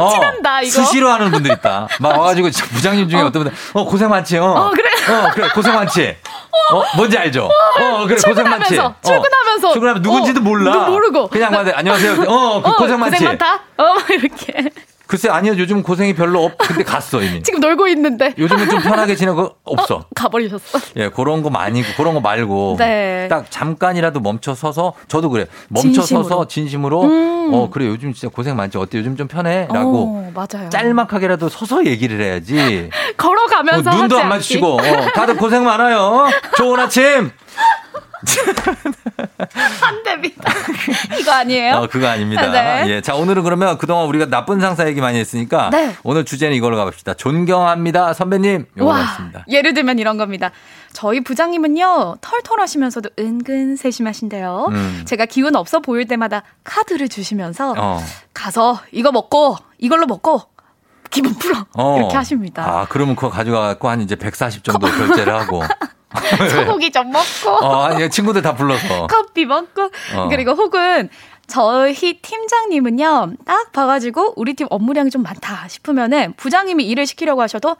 어, 티난다, 이거. 수시로 하는 분들 있다. 막 와가지고 부장님 중에 어. 떤 분들, 어, 고생 많지, 어. 어, 그래. 어, 그래, 고생 많지. 어, 뭔지 알죠? 어, 그래, 고생 많지. 출근하면서, 출근하면서. 출근하면 누군지도 어, 몰라. 누 모르고. 그냥 막, 안녕하세요. 어, 그 어, 고생 많지. 고생 많다. 어, 이렇게. 글쎄 아니요 요즘 고생이 별로 없. 근데 갔어 이미. 지금 놀고 있는데. 요즘은 좀 편하게 지내고 없어. 가버리셨어. 예, 그런 거 많이 그런 거 말고 네. 딱 잠깐이라도 멈춰 서서 저도 그래. 멈춰 진심으로. 서서 진심으로 음. 어 그래 요즘 진짜 고생 많지 어때 요즘 좀 편해라고 어, 맞아요. 짤막하게라도 서서 얘기를 해야지. 걸어가면서 어, 눈도 안. 마주치고 어, 다들 고생 많아요. 좋은 아침. 안 됩니다. 이거 아니에요? 어, 그거 아닙니다. 네. 예. 자, 오늘은 그러면 그동안 우리가 나쁜 상사 얘기 많이 했으니까 네. 오늘 주제는 이걸로 가봅시다. 존경합니다. 선배님. 요거. 예를 들면 이런 겁니다. 저희 부장님은요, 털털하시면서도 은근 세심하신데요. 음. 제가 기운 없어 보일 때마다 카드를 주시면서 어. 가서 이거 먹고 이걸로 먹고 기분 풀어 어. 이렇게 하십니다. 아, 그러면 그거 가져가갖고 한 이제 140 정도 결제를 하고. 소고기 좀 먹고 어, 아니, 친구들 다 불러서. 커피 먹고 어. 그리고 혹은 저희 팀장님은요 딱 봐가지고 우리 팀 업무량이 좀 많다 싶으면은 부장님이 일을 시키려고 하셔도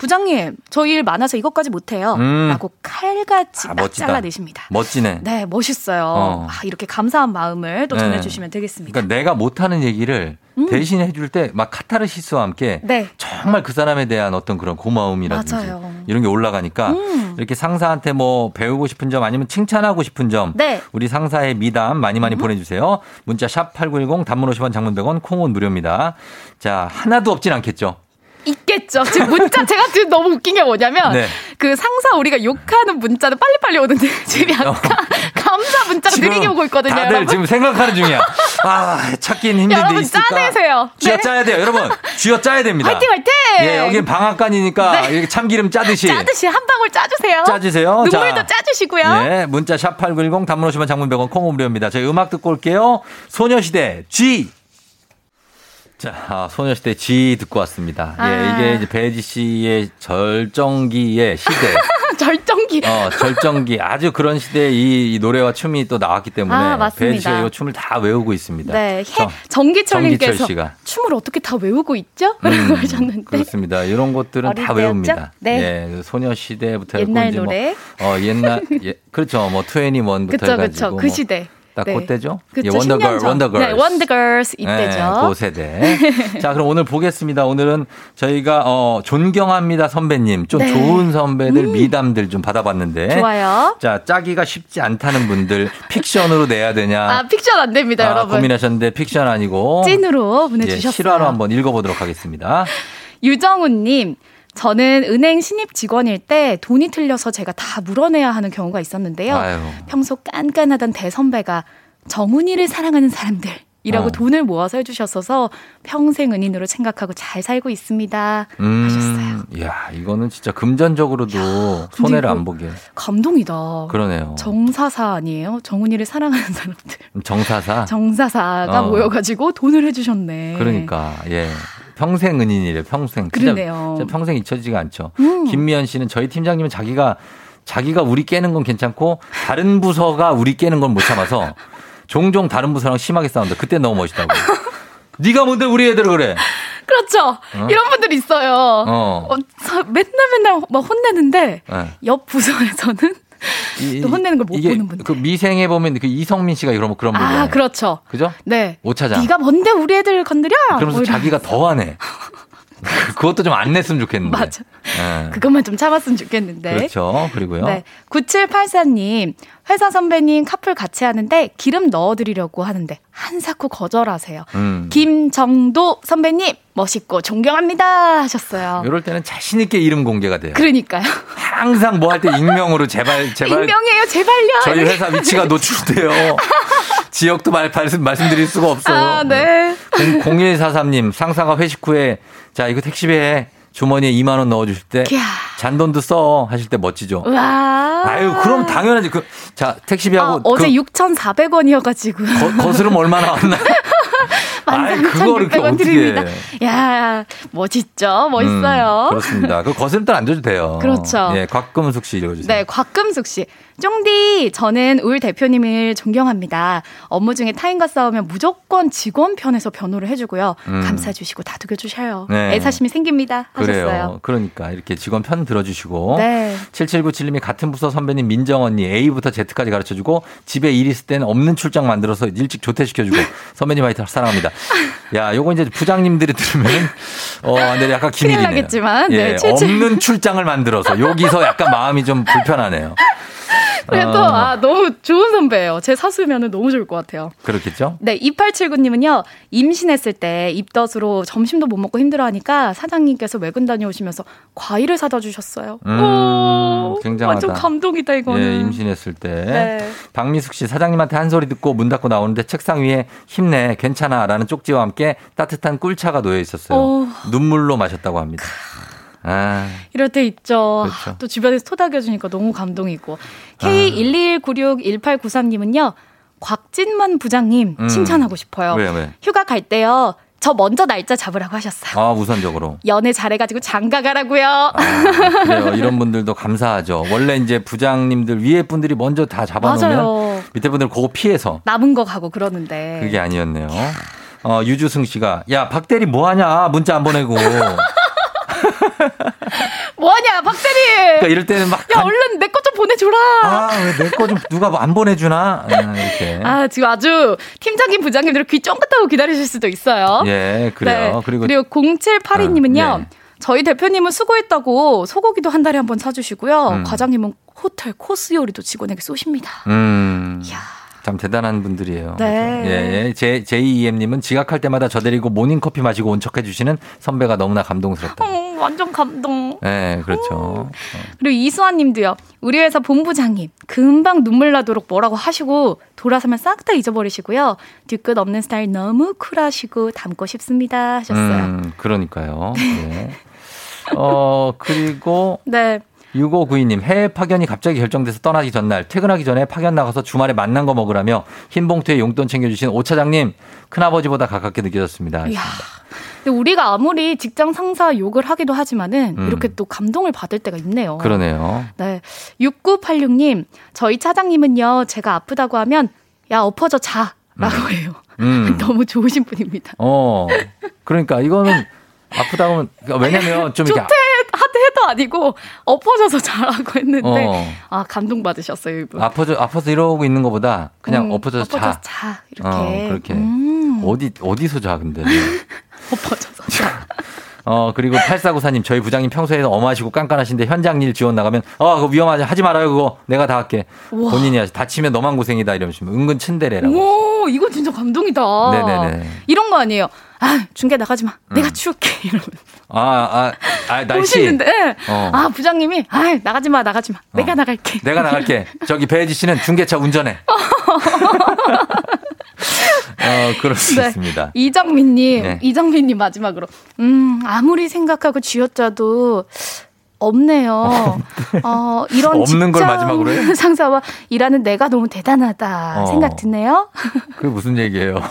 부장님 저 일 많아서 이것까지 못해요 음. 라고 칼같이 아, 딱 멋지다. 잘라내십니다 멋지네. 네 멋있어요 어. 아, 이렇게 감사한 마음을 또 네. 전해주시면 되겠습니다 그러니까 내가 못하는 얘기를 대신 해줄 때 막 카타르시스와 함께 음. 네 정말 그 사람에 대한 어떤 그런 고마움이라든지 맞아요. 이런 게 올라가니까 음. 이렇게 상사한테 뭐 배우고 싶은 점 아니면 칭찬하고 싶은 점 네. 우리 상사의 미담 많이 많이 보내주세요. 문자 샵 8910 단문 50원 장문 100원 콩은 무료입니다. 자 하나도 없진 않겠죠. 있겠죠. 지금 문자 제가 지금 너무 웃긴 게 뭐냐면 네. 그 상사 우리가 욕하는 문자는 빨리빨리 오는데 지금 약간 감사 문자가 느리게 오고 있거든요. 어. 다들 여러분. 지금 생각하는 중이야. 아 찾기는 힘든데 여러분 있을까? 짜내세요. 쥐어 네. 짜야 돼요, 여러분. 쥐어 짜야 됩니다. 화이팅 화이팅! 예, 여긴 방앗간이니까 네. 이렇게 참기름 짜듯이 짜듯이 한 방울 짜주세요. 짜주세요. 눈물도 자. 짜주시고요. 예, 문자 샵 8910 단문 50원 장문 100원 콩 무료입니다. 저희 음악 듣고 올게요. 소녀시대 G. 자, 아, 소녀시대 G 듣고 왔습니다. 아. 예, 이게 이제 배지 씨의 절정기의 시대. 절정기. 어, 절정기. 아주 그런 시대에 이, 이 노래와 춤이 또 나왔기 때문에 아. 배지 씨가 이 춤을 다 외우고 있습니다. 네, 해, 저- 정기철님께서 정기철 씨가. 춤을 어떻게 다 외우고 있죠? 음, 라고 하셨는데. 그렇습니다. 이런 것들은 다? 외웁니다. 네. 예, 그 소녀시대부터 옛날 이제 노래. 뭐, 어, 옛날, 예, 그렇죠. 뭐, 21부터 그쵸, 해가지고. 그쵸. 그뭐 시대. 딱 네. 그때죠? 그쵸, 예, 원더걸, 10년 전. 원더걸스. 네, 원더걸스 이때죠. 네, 그 세대. 자, 그럼 오늘 보겠습니다. 오늘은 저희가 어 존경합니다 선배님, 좀 네. 좋은 선배들 음. 미담들 좀 받아봤는데. 좋아요. 자, 찾기가 쉽지 않다는 분들 픽션으로 내야 되냐? 아, 픽션 안 됩니다, 아, 여러분. 고민하셨는데 픽션 아니고 찐으로 예, 보내주셨어요. 실화로 한번 읽어보도록 하겠습니다. 유정훈님, 저는 은행 신입 직원일 때 돈이 틀려서 제가 다 물어내야 하는 경우가 있었는데요. 아유. 평소 깐깐하던 대선배가 정훈이를 사랑하는 사람들. 이라고 어. 돈을 모아서 해주셨어서 평생 은인으로 생각하고 잘 살고 있습니다. 음, 야, 이거는 진짜 금전적으로도 손해를 안 보게. 감동이다. 그러네요. 정사사 아니에요? 정훈이를 사랑하는 사람들. 정사사. 정사사가 어. 모여가지고 돈을 해주셨네. 그러니까 예. 평생 은인이래 평생. 진짜, 그러네요. 진짜 평생 잊혀지지가 않죠. 음. 김미연 씨는 저희 팀장님은 자기가 자기가 우리 깨는 건 괜찮고 다른 부서가 우리 깨는 건 못 참아서 종종 다른 부서랑 심하게 싸운다. 그때 너무 멋있다고. 네가 뭔데 우리 애들을 그래? 그렇죠. 어? 이런 분들 있어요. 어. 어, 사- 맨날 맨날 막 혼내는데 예. 옆 부서에서는 이- 또 혼내는 걸 못 보는 분들. 그 미생에 보면 그 이성민 씨가 그런 그런 분이에요. 아, 그렇죠. 그죠? 네. 오차장. 네가 뭔데 우리 애들 건드려? 그러면서 뭐 자기가 더하네. 그것도 좀 안 냈으면 좋겠는데. 맞아. 예. 그것만 좀 참았으면 좋겠는데. 그렇죠. 그리고요. 네. 9784님, 회사 선배님 카풀 같이 하는데 기름 넣어드리려고 하는데 한사코 거절하세요. 음. 김정도 선배님, 멋있고 존경합니다. 하셨어요. 이럴 때는 자신 있게 이름 공개가 돼요. 그러니까요. 항상 뭐 할 때 익명으로 제발 제발 익명이에요, 제발요. 저희 회사 위치가 노출돼요. 지역도 말, 말씀, 말씀드릴 수가 없어요. 아, 네. 0143님, 상사가 회식 후에, 자, 이거 택시비에 주머니에 2만 원 넣어주실 때, 이야. 잔돈도 써 하실 때 멋지죠. 와. 아유, 그럼 당연하지. 그, 자, 택시비하고. 아, 어제 그 6,400원이어가지고. 거, 거스름 얼마 나 왔나요? 아이, 그거를 이렇게 13,600원 어떻게. 야, 멋있죠? 멋있어요. 음, 그렇습니다. 그 거스름 딸안 줘도 돼요. 그렇죠. 예, 곽금숙 씨 읽어주세요. 네, 곽금숙 씨. 쫑디, 저는 울 대표님을 존경합니다. 업무 중에 타인과 싸우면 무조건 직원 편에서 변호를 해주고요. 음. 감싸주시고 다독여주셔요. 네. 애사심이 생깁니다. 하셨어요. 그래요. 그러니까 이렇게 직원 편 들어주시고. 네. 7797님이 같은 부서 선배님 민정 언니 A부터 Z까지 가르쳐주고 집에 일 있을 때는 없는 출장 만들어서 일찍 조퇴시켜주고 선배님 하여튼 사랑합니다. 야, 요거 이제 부장님들이 들으면, 어, 근데 약간 기밀이네요. 나겠지만, 예, 네, 칠칠. 없는 출장을 만들어서 여기서 약간 마음이 좀 불편하네요. 그래도 어, 아 너무 좋은 선배예요. 제 사수면은 너무 좋을 것 같아요. 그렇겠죠? 네, 2879님은요, 임신했을 때 입덧으로 점심도 못 먹고 힘들어하니까 사장님께서 외근 다녀오시면서 과일을 사다 주셨어요. 음, 굉장하다. 완전 감동이다, 이거는. 예, 임신했을 때. 네. 박미숙 씨, 사장님한테 한 소리 듣고 문 닫고 나오는데 책상 위에 힘내, 괜찮아 라는 쪽지와 함께 따뜻한 꿀차가 놓여 있었어요. 어. 눈물로 마셨다고 합니다. 아, 이럴 때 있죠. 그렇죠. 또 주변에서 토닥여주니까 너무 감동이고. 아. K121961893님은요, 곽진만 부장님 음. 칭찬하고 싶어요. 왜, 왜? 휴가 갈 때요, 저 먼저 날짜 잡으라고 하셨어요. 아, 우선적으로. 연애 잘해가지고 장가 가라고요. 그래요. 이런 분들도 감사하죠. 원래 이제 부장님들 위에 분들이 먼저 다 잡아놓으면 맞아요. 밑에 분들 그거 피해서 남은 거 가고 그러는데. 그게 아니었네요. 어, 유주승 씨가 야, 박대리 뭐 하냐? 문자 안 보내고. 뭐하냐, 박대리! 그러니까 이럴 때는 막 야, 얼른 내 것 좀 보내줘라! 아, 왜 내 거 좀 누가 뭐 안 보내주나? 아, 이렇게. 아, 지금 아주 팀장님, 부장님들 귀 쫑긋하고 기다리실 수도 있어요. 예, 그래요. 네. 그리고, 그리고 0782님은요. 아, 네. 저희 대표님은 수고했다고 소고기도 한 달에 한 번 사주시고요. 음. 과장님은 호텔 코스 요리도 직원에게 쏘십니다. 음. 참 대단한 분들이에요. 네. 예, 예. 제, JEM님은 지각할 때마다 저 데리고 모닝커피 마시고 온척 해 주시는 선배가 너무나 감동스럽다. 어, 완전 감동. 네, 그렇죠. 그리고 이수환 님도요. 우리 회사 본부장님 금방 눈물 나도록 뭐라고 하시고 돌아서면 싹 다 잊어버리시고요. 뒤끝 없는 스타일 너무 쿨하시고 닮고 싶습니다 하셨어요. 음, 그러니까요. 네. 어, 그리고 네. 6592님, 해외 파견이 갑자기 결정돼서 떠나기 전날, 퇴근하기 전에 파견 나가서 주말에 만난 거 먹으라며 흰 봉투에 용돈 챙겨주신 오 차장님, 큰아버지보다 가깝게 느껴졌습니다. 이야. 근데 우리가 아무리 직장 상사 욕을 하기도 하지만은 음. 이렇게 또 감동을 받을 때가 있네요. 그러네요. 네. 6986님, 저희 차장님은요, 제가 아프다고 하면, 야, 엎어져 자. 라고 해요. 음. 너무 좋으신 분입니다. 어, 그러니까 이거는 아프다고 하면, 그러니까 왜냐면 좀 이렇게. 하도 아니고, 엎어져서 자라고 했는데, 어. 아, 감동 받으셨어요, 이분. 아파서, 아파서 이러고 있는 것보다 그냥 음, 엎어져서 자. 엎어져서 자. 이렇게. 어, 그렇게. 음. 어디, 어디서 자, 근데. 엎어져서 자. 어, 그리고 8494님, 저희 부장님 평소에 엄하시고 깐깐하신데 현장 일 지원 나가면, 어, 그거 위험하지. 하지 말아요, 그거. 내가 다 할게. 우와. 본인이 하시. 다치면 너만 고생이다. 이러시면 은근 츤데레라고. 오, 이거 진짜 감동이다. 네네네. 이런 거 아니에요. 아, 중계 나가지 마. 내가 치울게. 이러면. 아, 아, 아, 날씨. 예. 어. 아, 부장님이, 아, 나가지 마, 나가지 마. 내가 나갈게. 내가 나갈게. 저기 배혜지 씨는 중계차 운전해. 어, 그럴 수 있습니다. 네. 이정민님, 네. 이정민님 마지막으로. 음, 아무리 생각하고 쥐어짜도 없네요. 어, 이런 없는 걸 마지막으로 해요? 상사와 일하는 내가 너무 대단하다 어. 생각 드네요. 그게 무슨 얘기예요?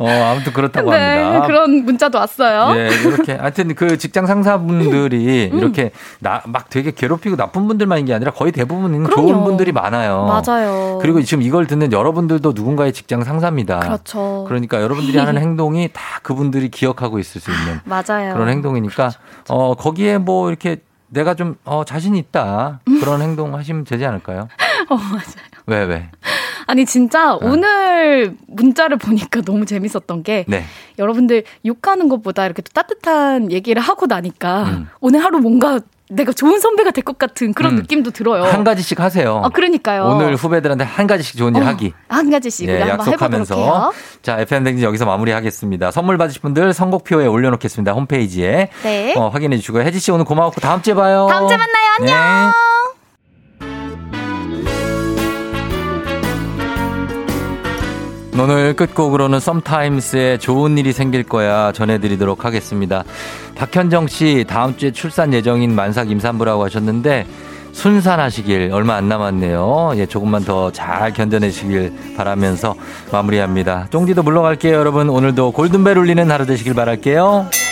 어, 아무튼 그렇다고 네, 합니다. 그런 문자도 왔어요. 예, 이렇게. 하여튼 그 직장 상사분들이 음. 이렇게 나, 막 되게 괴롭히고 나쁜 분들만인 게 아니라 거의 대부분은 그럼요. 좋은 분들이 많아요. 맞아요. 그리고 지금 이걸 듣는 여러분들도 누군가의 직장 상사입니다. 그렇죠. 그러니까 여러분들이 하는 행동이 다 그분들이 기억하고 있을 수 있는 맞아요. 그런 행동이니까 어 거기에 뭐 이렇게 내가 좀 어, 자신 있다 그런 행동 하시면 되지 않을까요? 어, 맞아요. 왜 왜? 아니 진짜 오늘 문자를 보니까 너무 재밌었던 게 네. 여러분들 욕하는 것보다 이렇게 또 따뜻한 얘기를 하고 나니까 음. 오늘 하루 뭔가 내가 좋은 선배가 될 것 같은 그런 음. 느낌도 들어요. 한 가지씩 하세요. 아, 그러니까요. 오늘 후배들한테 한 가지씩 좋은 일 어, 하기. 한 가지씩 예, 약속하면서. 자 FM 댕진 여기서 마무리하겠습니다. 선물 받으실 분들 선곡표에 올려놓겠습니다. 홈페이지에 네. 어, 확인해 주시고요. 혜지 씨 오늘 고마웠고 다음 주에 봐요. 다음 주에 만나요. 안녕. 오늘 끝곡으로는 썸타임스의 좋은 일이 생길 거야 전해드리도록 하겠습니다. 박현정 씨 다음 주에 출산 예정인 만삭 임산부라고 하셨는데 순산하시길 얼마 안 남았네요. 예, 조금만 더 잘 견뎌내시길 바라면서 마무리합니다. 쫑디도 물러갈게요, 여러분. 오늘도 골든벨 울리는 하루 되시길 바랄게요.